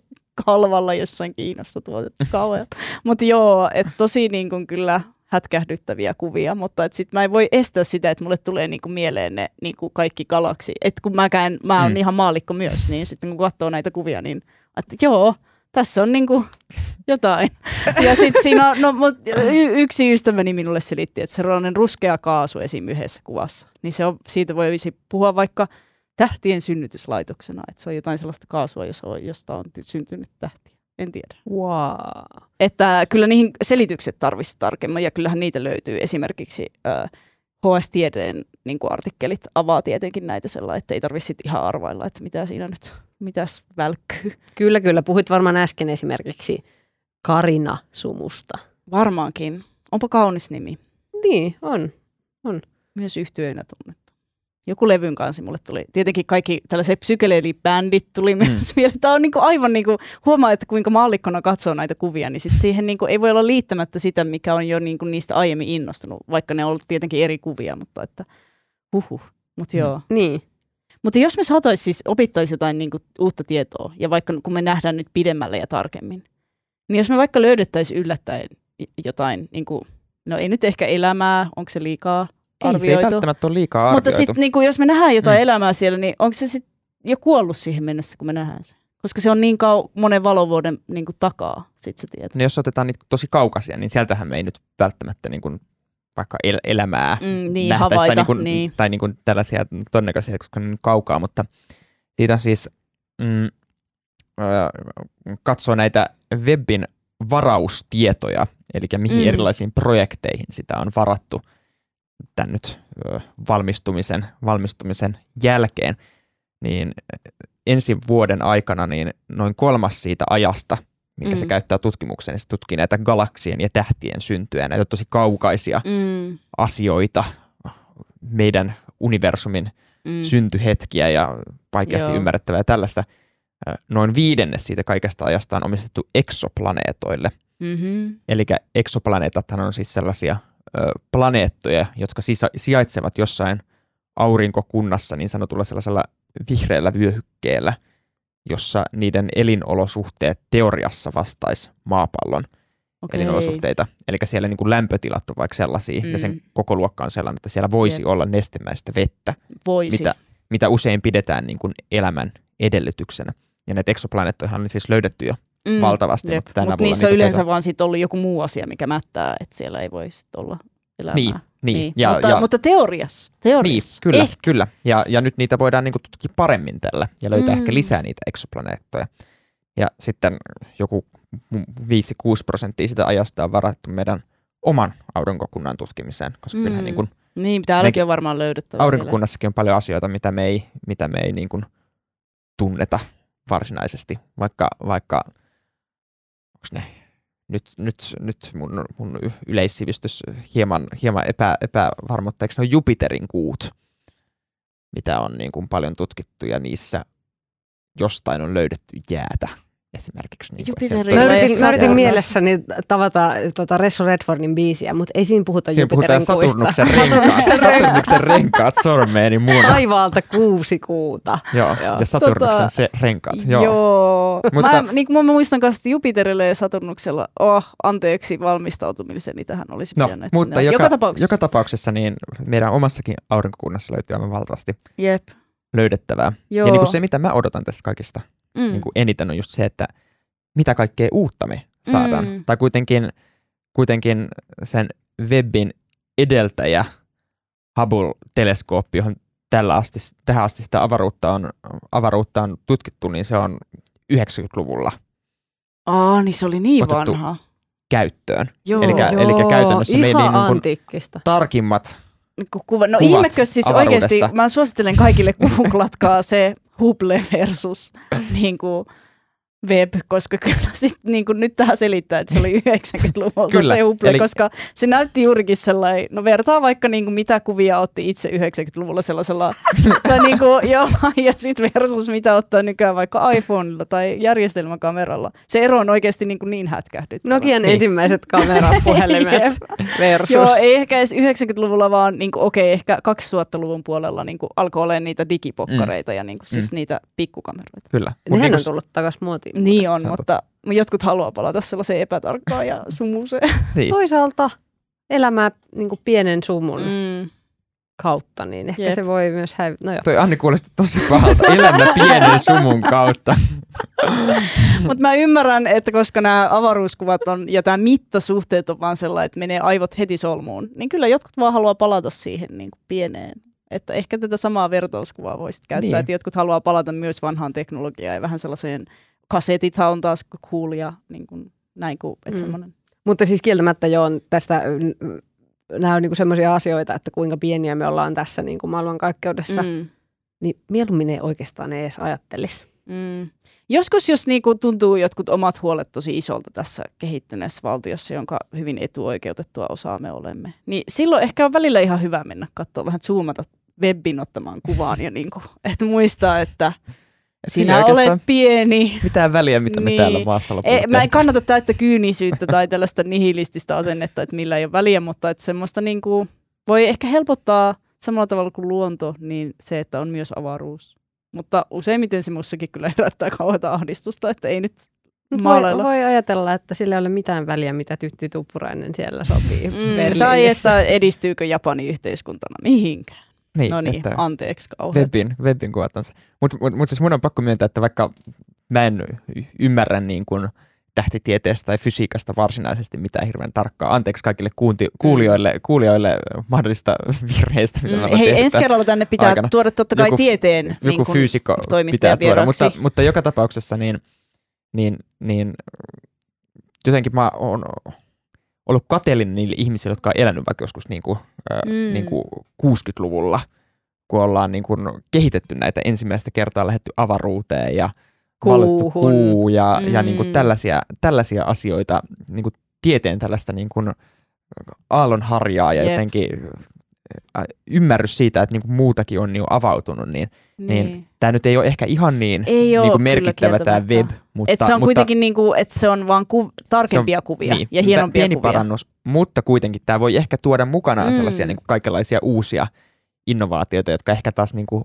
kalvalla jossain Kiinassa tuotettu kauhean. Mutta joo, että tosi niin kuin kyllä hätkähdyttäviä kuvia, mutta et sit mä en voi estää sitä, että mulle tulee niinku mieleen ne niinku kaikki galaksi. Et kun mäkään, mä oon mm. ihan maalikko myös, niin sitten kun katsoo näitä kuvia, niin että joo, tässä on niinku jotain. <laughs> Ja sitten siinä on, no, mut y- yksi ystäväni minulle selitti, että sellainen ruskea kaasu esim. yhdessä kuvassa, niin se on, siitä voi puhua vaikka tähtien synnytyslaitoksena, että se on jotain sellaista kaasua, josta on syntynyt tähtiä. En tiedä. Wow. Että kyllä niihin selitykset tarvitsisi tarkemmin ja kyllähän niitä löytyy. Esimerkiksi äh, HS Tiedeen niin artikkelit avaa tietenkin näitä sellainen, että ei tarvitse ihan arvailla, että mitä siinä nyt, mitäs välkkyy. Kyllä, kyllä. Puhuit varmaan äsken esimerkiksi Karina Sumusta. Varmaankin. Onpa kaunis nimi. Niin, on. on. Myös yhtyeenä tunnettu joku levyn kanssa mulle tuli. Tietenkin kaikki tällaiset psykedeelibändit tuli mm. myös mieleen. Tämä on niinku aivan niinku, huomaa, että kuinka mallikkona katsoo näitä kuvia, niin sit siihen niinku ei voi olla liittämättä sitä, mikä on jo niinku niistä aiemmin innostunut, vaikka ne on ollut tietenkin eri kuvia, mutta että huhu. Mut mm. joo. Niin. Mutta jos me saataisiin siis opittaisi jotain niinku uutta tietoa, ja vaikka kun me nähdään nyt pidemmälle ja tarkemmin, niin jos me vaikka löydettäisiin yllättäen jotain, niinku, no ei nyt ehkä elämää, onko se liikaa, arvioitu. Ei se ei välttämättä ole liikaa arvioitu. Mutta sitten niin jos me nähdään jotain mm. elämää siellä, niin onko se sitten jo kuollut siihen mennessä, kun me nähdään se? Koska se on niin kau- monen valovuoden niin kuin takaa, sit se tietää. No jos otetaan niitä tosi kaukaisia, niin sieltähän me ei nyt välttämättä niin kuin vaikka el- elämää mm, niin, havaita, tai, niin kuin, niin. tai niin kuin tällaisia todennäköisiä, koska ne on niin kaukaa, mutta siitä siis mm, äh, katsoo näitä webin varaustietoja, eli mihin mm. erilaisiin projekteihin sitä on varattu – tämän nyt valmistumisen, valmistumisen jälkeen, niin ensi vuoden aikana niin noin kolmas siitä ajasta, mikä mm. se käyttää tutkimukseen, niin se tutkii näitä galaksien ja tähtien syntyä, näitä tosi kaukaisia mm. asioita, meidän universumin mm. syntyhetkiä ja vaikeasti Joo. ymmärrettävää tällaista. Noin viidenne siitä kaikesta ajasta on omistettu eksoplaneetoille. Mm-hmm. Eli eksoplaneetathan on siis sellaisia planeettoja, jotka sijaitsevat jossain aurinkokunnassa niin sanotulla sellaisella vihreällä vyöhykkeellä, jossa niiden elinolosuhteet teoriassa vastaisi maapallon okay. elinolosuhteita. Eli siellä niin kuin lämpötilat on vaikka sellaisia, mm. ja sen mm. koko luokka on sellainen, että siellä voisi Jep. olla nestemäistä vettä, voisi. Mitä, mitä usein pidetään niin kuin elämän edellytyksenä. Ja näitä eksoplaneettoja on siis löydetty jo mm, valtavasti. Jep. Mutta Mut niissä on yleensä vaan sit ollut joku muu asia, mikä mättää, että siellä ei voi olla elämää. Niin, niin. niin. Ja, mutta, ja, mutta teoriassa, teoriassa niin, kyllä, ehkä. kyllä. Ja, ja nyt niitä voidaan niinku tutkia paremmin tällä ja löytää mm. ehkä lisää niitä eksoplaneettoja. Ja sitten joku 5-6 prosenttia sitä ajasta on varattu meidän oman aurinkokunnan tutkimiseen, koska mm. kyllähän niin kuin, niin, täälläkin on varmaan löydettävä. Aurinkokunnassakin vielä. on paljon asioita, mitä me ei, mitä me ei niin kuin tunneta varsinaisesti, vaikka, vaikka onko ne, nyt, nyt, nyt mun, mun yleissivistys hieman, hieman epä, epävarma, eikö ne on Jupiterin kuut, mitä on niin kuin paljon tutkittu ja niissä jostain on löydetty jäätä. Esimerkiksi. Niin Jupiterin Mä yritin, mä yritin mielessäni tavata tota Resso Redfordin biisiä, mutta ei siinä puhuta Siinä puhutaan Jupiterin kuista. Saturnuksen <laughs> renkaat, Saturnuksen renkaat sormeeni muuna. Taivaalta kuusi kuuta. Joo, Joo. ja Saturnuksen Tota, se renkaat. Joo. Joo. Mutta- Mä, niin kuin mä muistan kanssa, että Jupiterille ja Saturnuksella, oh, anteeksi valmistautumiseni tähän olisi No, pitänyt. mutta joka, joka tapauksessa. joka tapauksessa niin meidän omassakin aurinkokunnassa löytyy aivan valtavasti Jep. löydettävää. Joo. Ja niin kuin se, mitä mä odotan tästä kaikista mm. niin kuin eniten, on just se, että mitä kaikkea uutta me saadaan. Mm. Tai kuitenkin, kuitenkin sen Webbin edeltäjä Hubble-teleskooppi, johon tällä asti, tähän asti sitä avaruutta on, avaruutta on tutkittu, niin se on 90-luvulla Aa, niin se oli niin Otettu vanha. käyttöön. Joo. Elikkä- elikkä käytännössä ihan meidän niin kuin- antiikkista. Tarkimmat Niin kuva. No ihmekö siis avaruudesta. oikeasti, mä suosittelen kaikille googlatkaa <laughs> se Hubble versus <laughs> niin kuin web, koska kyllä sit, niin kuin nyt tähän selittää, että se oli 90-luvulta Kyllä, se Hubble, eli- koska se näytti juurikin sellainen, no vertaa vaikka niin kuin mitä kuvia otti itse 90-luvulla sellaisella, <laughs> tai niin kuin jollain, ja sitten versus mitä ottaa nykyään vaikka iPhoneilla tai järjestelmäkameralla. Se ero on oikeasti niin, kuin niin hätkähdyttävä. Nokian Niin. ensimmäiset <laughs> kamerapuhelimet versus. Joo, ei ehkä edes 90-luvulla, vaan niin kuin, okei, ehkä 2000-luvun puolella niin kuin, alkoi olla niitä digipokkareita ja niin kuin, siis Mm. niitä pikkukameroita. Kyllä. Nehän niinku on tullut takaisin muotiin. Niin on, se on mutta jotkut haluaa palata sellaiseen epätarkkaan ja <laughs> sumuseen. Niin. Toisaalta elämää niin kuin pienen sumun mm. Kautta, niin ehkä Jep. se voi myös häivitä. No joo. Toi Anni kuulosti tosi pahalta. Elämä pienen sumun kautta. <laughs> Mutta mä ymmärrän, että koska nämä avaruuskuvat on ja tämä mittasuhteet on vaan sellainen, että menee aivot heti solmuun, niin kyllä jotkut vaan haluaa palata siihen niin kuin pieneen. Että ehkä tätä samaa vertauskuvaa voisit käyttää, Niin. niin. että jotkut haluaa palata myös vanhaan teknologiaan ja vähän sellaiseen, kasetithan on taas cool ja niin kuin, näin kuin, että Mm. mm. semmoinen. Mutta siis kieltämättä jo on tästä, mm, nämä on niin semmoisia asioita, että kuinka pieniä me ollaan tässä niin kuin maailmankaikkeudessa, mm. Niin mieluummin ei oikeastaan edes ajattelisi. Mm. Joskus, jos niinku tuntuu jotkut omat huolet tosi isolta tässä kehittyneessä valtiossa, jonka hyvin etuoikeutettua osaa me olemme, niin silloin ehkä on välillä ihan hyvä mennä katsoa, vähän zoomata webbin ottamaan kuvaan ja niinku, että muistaa, että sillä sinä olet pieni. Mitään väliä, mitä me Niin. täällä maassa lopulta Ei, mä en kannata täyttä kyynisyyttä tai tällaista nihilististä asennetta, että millä ei ole väliä, mutta että semmoista niinku, voi ehkä helpottaa samalla tavalla kuin luonto, niin se, että on myös avaruus. Mutta useimmiten se mussakin kyllä herättää kauheata ahdistusta, että ei nyt voi, voi ajatella, että sillä ei ole mitään väliä, mitä Tytti Tuppurainen siellä sopii Mm, tai että edistyykö Japani yhteiskuntana mihinkään. Niin, no niin, anteeksi kauhean. webin, webin kuvat on se. Mutta mut, mut siis mun on pakko myöntää, että vaikka mä en ymmärrä niin kuin tähtitieteestä tai fysiikasta varsinaisesti mitään hirveän tarkkaa. Anteeksi kaikille kuunti, kuulijoille, kuulijoille mahdollista <laughs> virheistä, mitä mä Mm, hei, ensi kerralla tänne pitää aikana. tuoda totta kai Joku- tieteen joku niin fyysikko pitää tuoda, mutta, mutta joka tapauksessa niin, niin, niin jotenkin mä oon ollut kateellinen niille ihmisille, jotka on elänyt vaikka joskus niin kuin, mm. Niin kuin 60-luvulla, kun ollaan niin kuin kehitetty näitä ensimmäistä kertaa lähetty avaruuteen ja Kuuhun. kuu ja, mm. ja niin kuin tällaisia, tällaisia asioita, niin kuin tieteen tällaista niin kuin aallonharjaa ja Jep. jotenkin ymmärrys siitä, että niin kuin muutakin on niin kuin avautunut, niin niin tämä nyt ei ole ehkä ihan niin, Ei niin kyllä merkittävä tämä web, mutta, Et se on mutta kuitenkin niinku, että se on vaan ku, tarkempia kuvia niin, ja hienompia pieni kuvia. parannus, mutta kuitenkin tämä voi ehkä tuoda mukanaan Mm. sellaisia niin kuin kaikenlaisia uusia innovaatioita, jotka ehkä taas niin kuin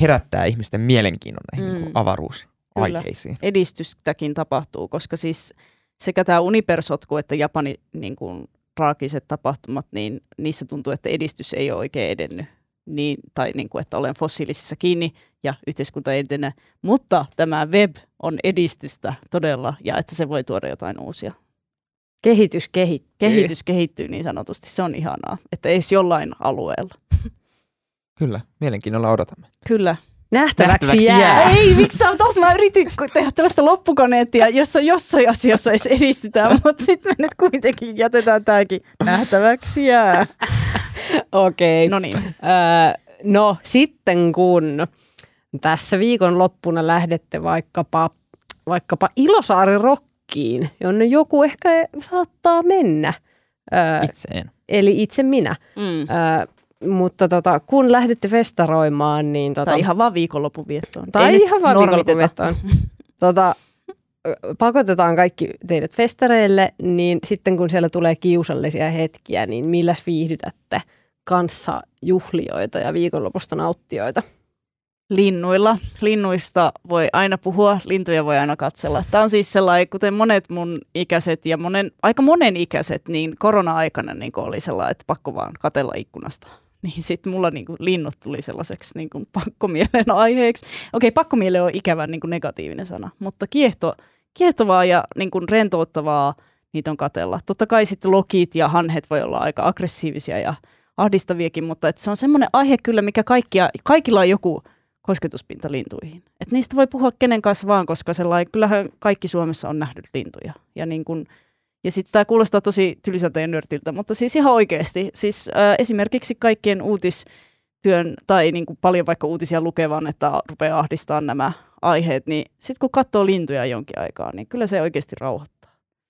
herättää ihmisten mielenkiinnon näihin Mm. niin kuin avaruusaiheisiin. Edistystäkin tapahtuu, koska siis sekä tämä Uniper-sotku että Japanin niin kuin, traagiset tapahtumat, niin niissä tuntuu, että edistys ei ole oikein edennyt. Niin, tai niin kuin, että olen fossiilisissa kiinni ja yhteiskunta ei edene. Mutta tämä web on edistystä todella ja että se voi tuoda jotain uusia. Kehitys kehittyy. Kehitys kehittyy niin sanotusti. Se on ihanaa, että edes jollain alueella. Kyllä, mielenkiinnolla odotamme. Kyllä. Nähtäväksi, Nähtäväksi jää. jää. Ei, miksi tää, taas mä yritin tehdä tällaista loppukaneettia, jossa jossain asiassa edes edistytään, <laughs> mutta sitten me nyt kuitenkin jätetään tämäkin nähtäväksi jää. Okei. No niin. Öö, no sitten kun tässä viikon loppuna lähdette vaikkapa, vaikkapa Ilosaari Rockiin, jonne joku ehkä saattaa mennä, öö, Itseen. eli itse minä. Mm. Öö, mutta tota, kun lähdette festaroimaan, niin tota, Tai ihan vaan viikonlopun viettoon. tai Ei ihan vaan normiteta. viikonloppuvettaan. <laughs> tota, pakotetaan kaikki teidät festareille, niin sitten kun siellä tulee kiusallisia hetkiä, niin milläs viihdytätte kanssa juhlioita ja viikonlopusta nauttioita? linnuilla. Linnuista voi aina puhua, lintuja voi aina katsella. Tämä on siis sellainen, kuten monet mun ikäiset ja monen, aika monen ikäiset, niin korona-aikana niin oli sellainen, että pakko vaan katella ikkunasta. <laughs> Niin sitten mulla niin kuin, linnut tuli sellaiseksi niin kuin, pakkomielen aiheeksi. Okei, pakkomiele on ikävän niin kuin, negatiivinen sana, mutta kiehto, kiehtovaa ja niin kuin, rentouttavaa niitä on katella. Totta kai sitten lokit ja hanhet voi olla aika aggressiivisia ja ahdistaviakin, mutta että se on semmoinen aihe kyllä, mikä kaikkia, kaikilla on joku kosketuspinta lintuihin. Et niistä voi puhua kenen kanssa vaan, koska sellainen, kyllähän kaikki Suomessa on nähnyt lintuja. Ja, niin kun, ja sitten tämä kuulostaa tosi tylsältä ja nörtiltä, mutta siis ihan oikeasti. Siis äh, esimerkiksi kaikkien uutistyön tai niin kuin paljon vaikka uutisia lukevan, että rupeaa ahdistamaan nämä aiheet, niin sitten kun katsoo lintuja jonkin aikaa, niin kyllä se oikeasti rauhoittaa.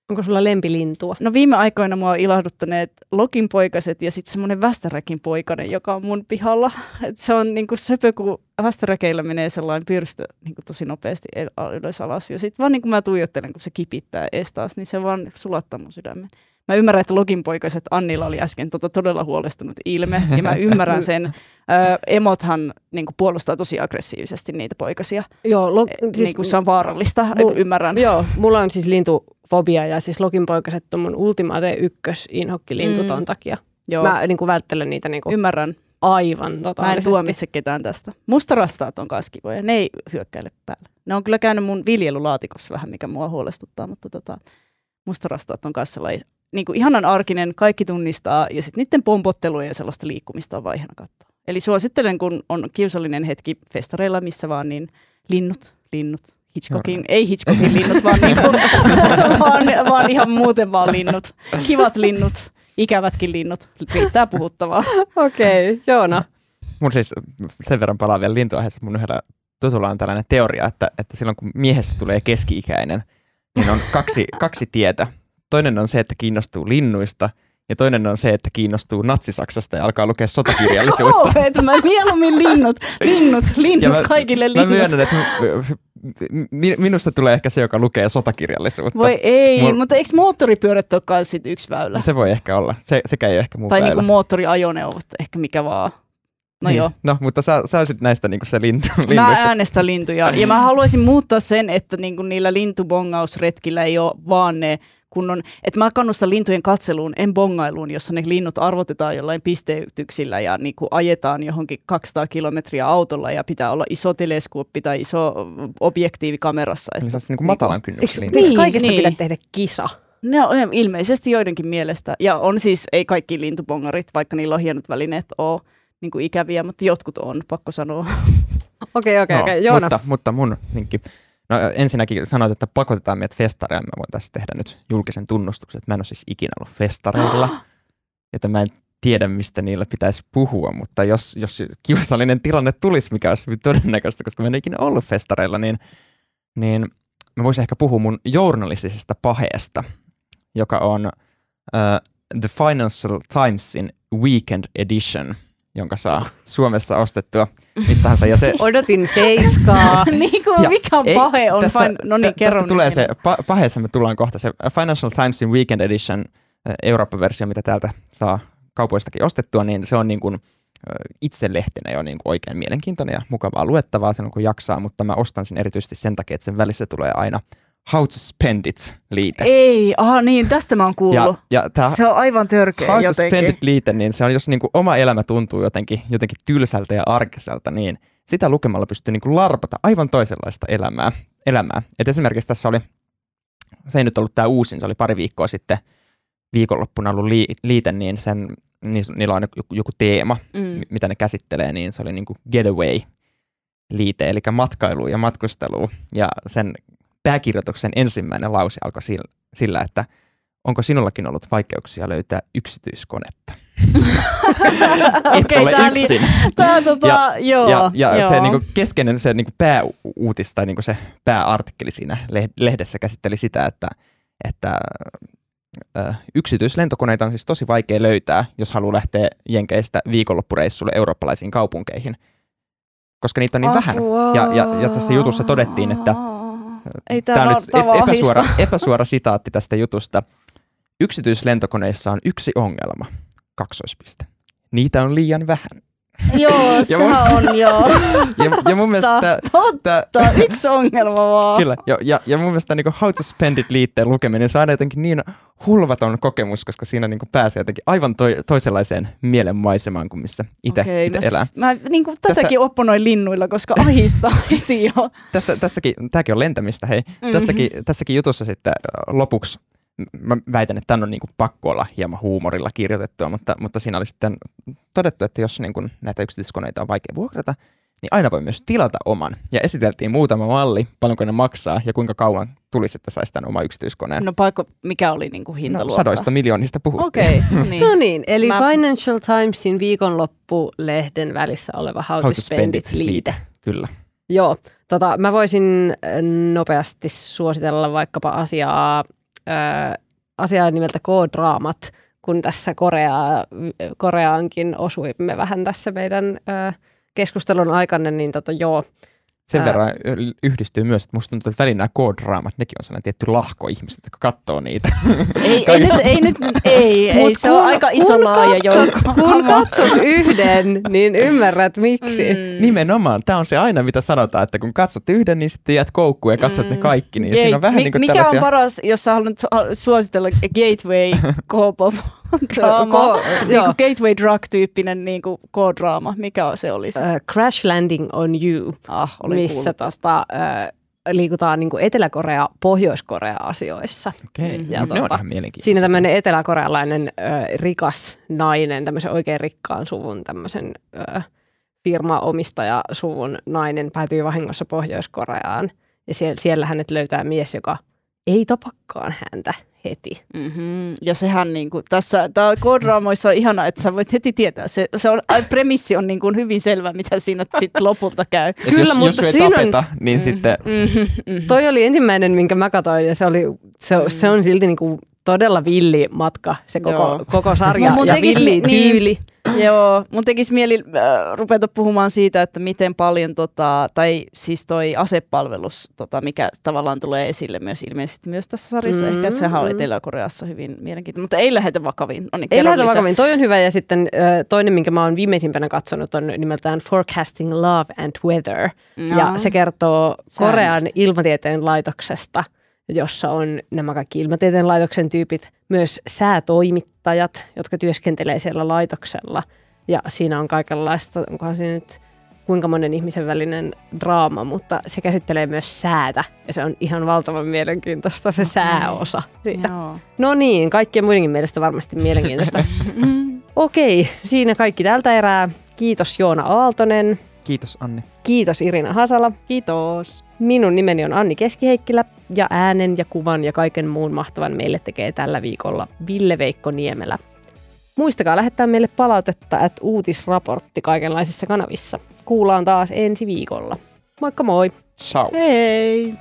Onko sulla lempilintua? No viime aikoina mua on ilahduttaneet Lokin poikaset ja sitten semmoinen Västäräkin poikainen, joka on mun pihalla. <laughs> Et se on niinku söpö, kun Västäräkeillä menee sellainen pyrstö niinku tosi nopeasti ylös alas. Ja sitten vaan niin kuin mä tuijottelen, kun se kipittää ees taas, niin se vaan sulattaa mun sydämen. Mä ymmärrän, että Login poikaset Annilla oli äsken tota todella huolestunut ilme, ja mä ymmärrän sen. <laughs> Ö, emothan niin kuin, puolustaa tosi aggressiivisesti niitä poikasia. Joo, lo- siis, niin kuin se on vaarallista, mu- ymmärrän. Joo, mulla on siis lintufobia, ja siis Login poikaset on mun ultimate ykkös inhokki-lintu mm. ton takia. Joo. Mä niin kuin, välttelen niitä niin kuin, Ymmärrän. aivan totaalisesti. Mä en tuomitse ketään tästä. Mustarastaat on kanssa kivoja, ne ei hyökkäile päälle. Ne on kyllä käynyt mun viljelulaatikossa vähän, mikä mua huolestuttaa, mutta tota, mustarastaat on kanssa sellainen niin kuin ihanan arkinen, kaikki tunnistaa ja sitten niiden pompotteluja ja sellaista liikkumista on vaan ihana katsoa. Eli suosittelen, kun on kiusallinen hetki festareilla, missä vaan, niin linnut, linnut, Hitchcockin, ei Hitchcockin linnut, vaan, niin kuin, <laughs> vaan, vaan ihan muuten vaan linnut. Kivat linnut, ikävätkin linnut, riittää puhuttavaa. Okei, okay, Joona. Mun siis sen verran palaa vielä lintuaiheessa, mun yhdellä tutulla on tällainen teoria, että, että silloin kun miehestä tulee keski-ikäinen, niin on kaksi, <laughs> kaksi tietä toinen on se, että kiinnostuu linnuista, ja toinen on se, että kiinnostuu natsisaksasta ja alkaa lukea sotakirjallisuutta. Kauheet, mä mieluummin linnut, linnut, linnut mä, kaikille linnut. Mä myönnän, että minusta tulee ehkä se, joka lukee sotakirjallisuutta. Voi ei, Mul... mutta eikö moottoripyörät ole myös yksi väylä? Se voi ehkä olla, se, sekä ei ehkä muu Tai niinku moottoriajoneuvot, ehkä mikä vaan. No niin. joo. No, mutta sä, sä olisit näistä niinku se lintu, lintuista. Mä äänestän lintuja. Ja mä haluaisin muuttaa sen, että niinku niillä lintubongausretkillä ei ole vaan ne kunnon, että mä kannustan lintujen katseluun, en bongailuun, jossa ne linnut arvotetaan jollain pisteytyksillä ja niin kuin ajetaan johonkin 200 kilometriä autolla ja pitää olla iso teleskooppi tai iso objektiivi kamerassa. Eli niin kuin matalan kynnyksen lintu. Niin, kaikesta niin. pitää tehdä kisa? Ne on ilmeisesti joidenkin mielestä. Ja on siis, ei kaikki lintubongarit, vaikka niillä on hienot välineet, ole niin kuin ikäviä, mutta jotkut on, pakko sanoa. Okei, okei, okei. Joona. Mutta, mutta mun vinkki No ensinnäkin sanoit, että pakotetaan meidät festareille. Mä voin tässä tehdä nyt julkisen tunnustuksen, että mä en ole siis ikinä ollut festareilla. <gasps> että mä en tiedä, mistä niillä pitäisi puhua, mutta jos, jos kiusallinen tilanne tulisi, mikä olisi todennäköistä, koska mä en ikinä ollut festareilla, niin, niin mä voisin ehkä puhua mun journalistisesta paheesta, joka on uh, The Financial Timesin Weekend Edition – jonka saa Suomessa ostettua mistähän Ja se... Odotin seiskaa. <laughs> niin kuin ja mikä on ei, pahe on. Tästä, fin- no niin, tästä tulee se, pa- paheessa me tullaan kohta, se Financial Timesin Weekend Edition Eurooppa-versio, mitä täältä saa kaupoistakin ostettua, niin se on niin kuin itse lehtenä jo niin kuin oikein mielenkiintoinen ja mukavaa luettavaa silloin kun jaksaa, mutta mä ostan sen erityisesti sen takia, että sen välissä tulee aina How to Spend It-liite. Ei, aha niin, tästä mä oon kuullut. Ja, ja tää, se on aivan törkeä How jotenkin. to Spend It-liite, niin se on, jos niinku oma elämä tuntuu jotenkin, jotenkin tylsältä ja arkiselta, niin sitä lukemalla pystyy niinku larpata aivan toisenlaista elämää. elämää. Et esimerkiksi tässä oli, se ei nyt ollut tämä uusin, se oli pari viikkoa sitten viikonloppuna ollut li, liite, niin sen, niin, niillä on joku, joku teema, mm. mitä ne käsittelee, niin se oli niinku getaway liite, eli matkailu ja matkustelu. Ja sen pääkirjoituksen ensimmäinen lause alkoi sillä, että onko sinullakin ollut vaikeuksia löytää yksityiskonetta? <laughs> Et okay, ole tää yksin. Li- tää, tota, ja, joo, ja, ja joo. se niinku keskeinen se niinku pääuutis tai niinku se pääartikkeli siinä lehdessä käsitteli sitä, että, että ö, yksityislentokoneita on siis tosi vaikea löytää, jos haluaa lähteä Jenkeistä viikonloppureissulle eurooppalaisiin kaupunkeihin, koska niitä on niin Apua. vähän. Ja, ja, ja tässä jutussa todettiin, että Ei Tämä tämä on nyt epäsuora, <laughs> epäsuora sitaatti tästä jutusta. Yksityislentokoneissa on yksi ongelma. Kaksoispiste. Niitä on liian vähän. <laughs> Joo, sehän on joo. <laughs> Ja, ja mun mielestä tää, tää, Tämä on yksi ongelma vaan. Kyllä, ja, ja, ja mun mielestä niin How to Spend It liitteen lukeminen, se on aina jotenkin niin hulvaton kokemus, koska siinä niin pääsee jotenkin aivan toi, toisenlaiseen mielenmaisemaan kuin missä itse okay, mä, elää. mä niin kuin tätäkin opponoin linnuilla, koska <laughs> ahistaa heti jo. Tässä, tässäkin, tämäkin on lentämistä, hei. Mhm. Mm-hmm. Tässäkin, tässäkin jutussa sitten lopuksi, mä väitän, että tämän on niin kuin pakko olla hieman huumorilla kirjoitettua, mutta, mutta siinä oli sitten todettu, että jos niin kuin näitä yksityiskoneita on vaikea vuokrata, niin aina voi myös tilata oman. Ja esiteltiin muutama malli, paljonko ne maksaa ja kuinka kauan tulisi, että saisi tämän oma yksityiskoneen. No paikko, mikä oli niin kuin No, hintaluokka? sadoista miljoonista puhuttiin. Okei, okay, <laughs> niin. No niin, eli Mä-. Financial Timesin viikonloppulehden välissä oleva How, to Spend It liite. Kyllä. Joo, tota, mä voisin äh, nopeasti suositella vaikkapa asiaa, äh, asiaa nimeltä K-draamat, kun tässä Korea, Koreaankin osuimme vähän tässä meidän äh, keskustelun aikana, niin tota, joo, Sen verran yhdistyy myös, että musta tuntuu, että välillä nämä K-draamat, nekin on sellainen tietty lahko ihmiset, jotka katsoo niitä. Ei, ei, nyt, ei nyt, ei, ei se on aika iso kun laaja joukko. Kun katsot yhden, niin ymmärrät miksi. Mm. Nimenomaan, tämä on se aina, mitä sanotaan, että kun katsot yhden, niin sitten jäät koukkuun ja katsot mm. ne kaikki. Niin siinä on vähän Mi- niin kuin mikä tällaisia... on paras, jos sä haluat suositella Gateway <laughs> K-pop draama, Ko- niin kuin Gateway Drug-tyyppinen niin kuin K-draama, mikä se olisi? Äh, Crash Landing on You, ah, missä kuullut. tosta, äh, liikutaan niin Etelä-Korea, Pohjois-Korea asioissa. Okei, Mm. Ja no, ne on tota, ihan mielenkiintoisia. Siinä tämmöinen eteläkorealainen ö, rikas nainen, tämmöisen oikein rikkaan suvun tämmöisen ö, firmaomistajasuvun nainen päätyy vahingossa Pohjois-Koreaan. Ja siellä, siellä hänet löytää mies, joka ei tapakkaan häntä heti. Mm-hmm. Ja sehän niin kuin, tässä tää K-draamoissa on ihana, että sä voit heti tietää. Se, se on, premissi on niin kuin hyvin selvä, mitä siinä sitten lopulta käy. Et Kyllä, jos, mutta jos ei siinä on- tapeta, niin sitten Mm-hmm, mm-hmm. Toi oli ensimmäinen, minkä mä katsoin, ja se, oli, se, se on silti niinku todella villi matka, se koko, Joo. koko sarja, No, ja villi mi- niin. <coughs> Joo, mun tekisi mieli äh, rupeta puhumaan siitä, että miten paljon, tota, tai siis toi asepalvelus, tota, mikä tavallaan tulee esille myös ilmeisesti myös tässä sarjassa. Mm, Ehkä sehän on mm. Etelä-Koreassa hyvin mielenkiintoista, mutta ei lähetä vakaviin. No niin, Ei kerro lähdetä lisää. vakaviin. Toi on hyvä. Ja sitten ö, toinen, minkä mä oon viimeisimpänä katsonut, on nimeltään Forecasting Love and Weather. No. Ja se kertoo Korean Säännöstä. ilmatieteen laitoksesta, jossa on nämä kaikki ilmatieteen laitoksen tyypit, myös säätoimittajat, jotka työskentelee siellä laitoksella. Ja siinä on kaikenlaista, onkohan se nyt kuinka monen ihmisen välinen draama, mutta se käsittelee myös säätä. Ja se on ihan valtavan mielenkiintoista se sääosa siitä. Joo. No niin, kaikkien muidenkin mielestä varmasti mielenkiintoista. <laughs> Okei, siinä kaikki tältä erää. Kiitos Joona Aaltonen. kiitos Anni. Kiitos Irina Hasala. Kiitos. Minun nimeni on Anni Keskiheikkilä ja äänen ja kuvan ja kaiken muun mahtavan meille tekee tällä viikolla Ville Veikko Niemelä. Muistakaa lähettää meille palautetta at uutisraportti kaikenlaisissa kanavissa. Kuullaan taas ensi viikolla. Moikka moi! Ciao. Hei!